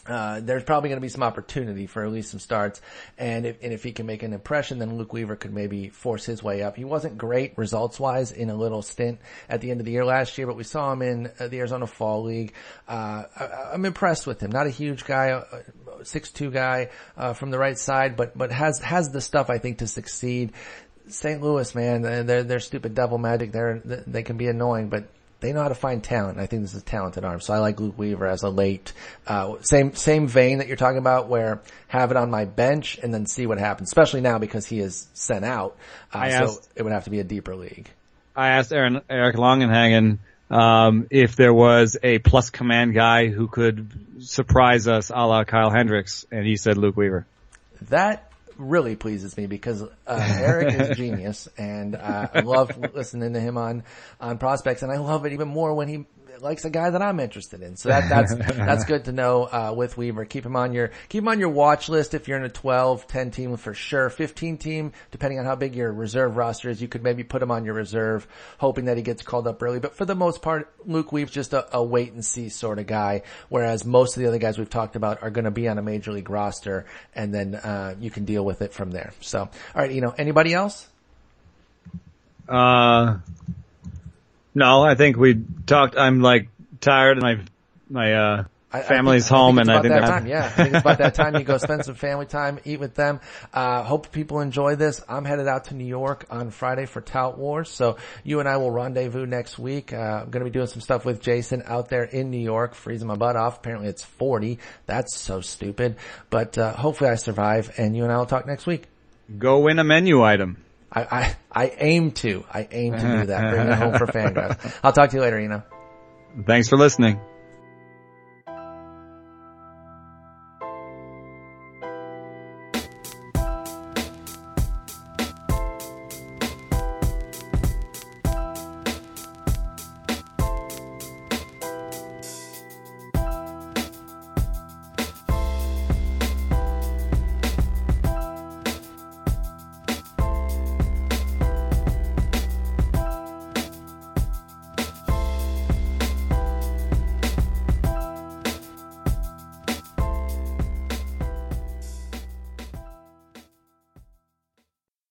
Uh, there's probably going to be some opportunity for at least some starts. And if, and if he can make an impression, then Luke Weaver could maybe force his way up. He wasn't great results wise in a little stint at the end of the year last year, but we saw him in uh, the Arizona Fall League. Uh, I, am I'm impressed with him. Not a huge guy, uh, six two guy, uh, from the right side, but, but has, has the stuff I think to succeed. St. Louis, man, they're, they're stupid devil magic. They're, they can be annoying, but they know how to find talent. I think this is a talented arm. So I like Luke Weaver as a late, uh, same, same vein that you're talking about where have it on my bench and then see what happens, especially now because he is sent out. Uh, I asked, so it would have to be a deeper league. I asked Aaron, Eric Longenhagen, um, if there was a plus command guy who could surprise us a la Kyle Hendricks and he said Luke Weaver. That really pleases me because uh, Eric is a genius, and uh, I love listening to him on on prospects, and I love it even more when he likes a guy that I'm interested in. So that, that's, that's good to know, uh, with Weaver. Keep him on your, keep him on your watch list if you're in a 12, 10 team for sure. 15 team, depending on how big your reserve roster is, you could maybe put him on your reserve, hoping that he gets called up early. But for the most part, Luke Weaver's just a, a wait and see sort of guy, whereas most of the other guys we've talked about are going to be on a major league roster and then, uh, you can deal with it from there. So, alright, you know, anybody else? Uh, no, I think we talked. I'm like tired, and my my uh I, family's I think, home, I and I think that time. Yeah, I think it's about that time you go spend some family time, eat with them. Uh, hope people enjoy this. I'm headed out to New York on Friday for Tout Wars, so you and I will rendezvous next week. Uh, I'm going to be doing some stuff with Jason out there in New York, freezing my butt off. Apparently it's 40. That's so stupid, but uh, hopefully I survive, and you and I will talk next week. Go win a menu item. I, I, I aim to. I aim to do that. Bring it home for Fangraphs. I'll talk to you later, you know. Thanks for listening.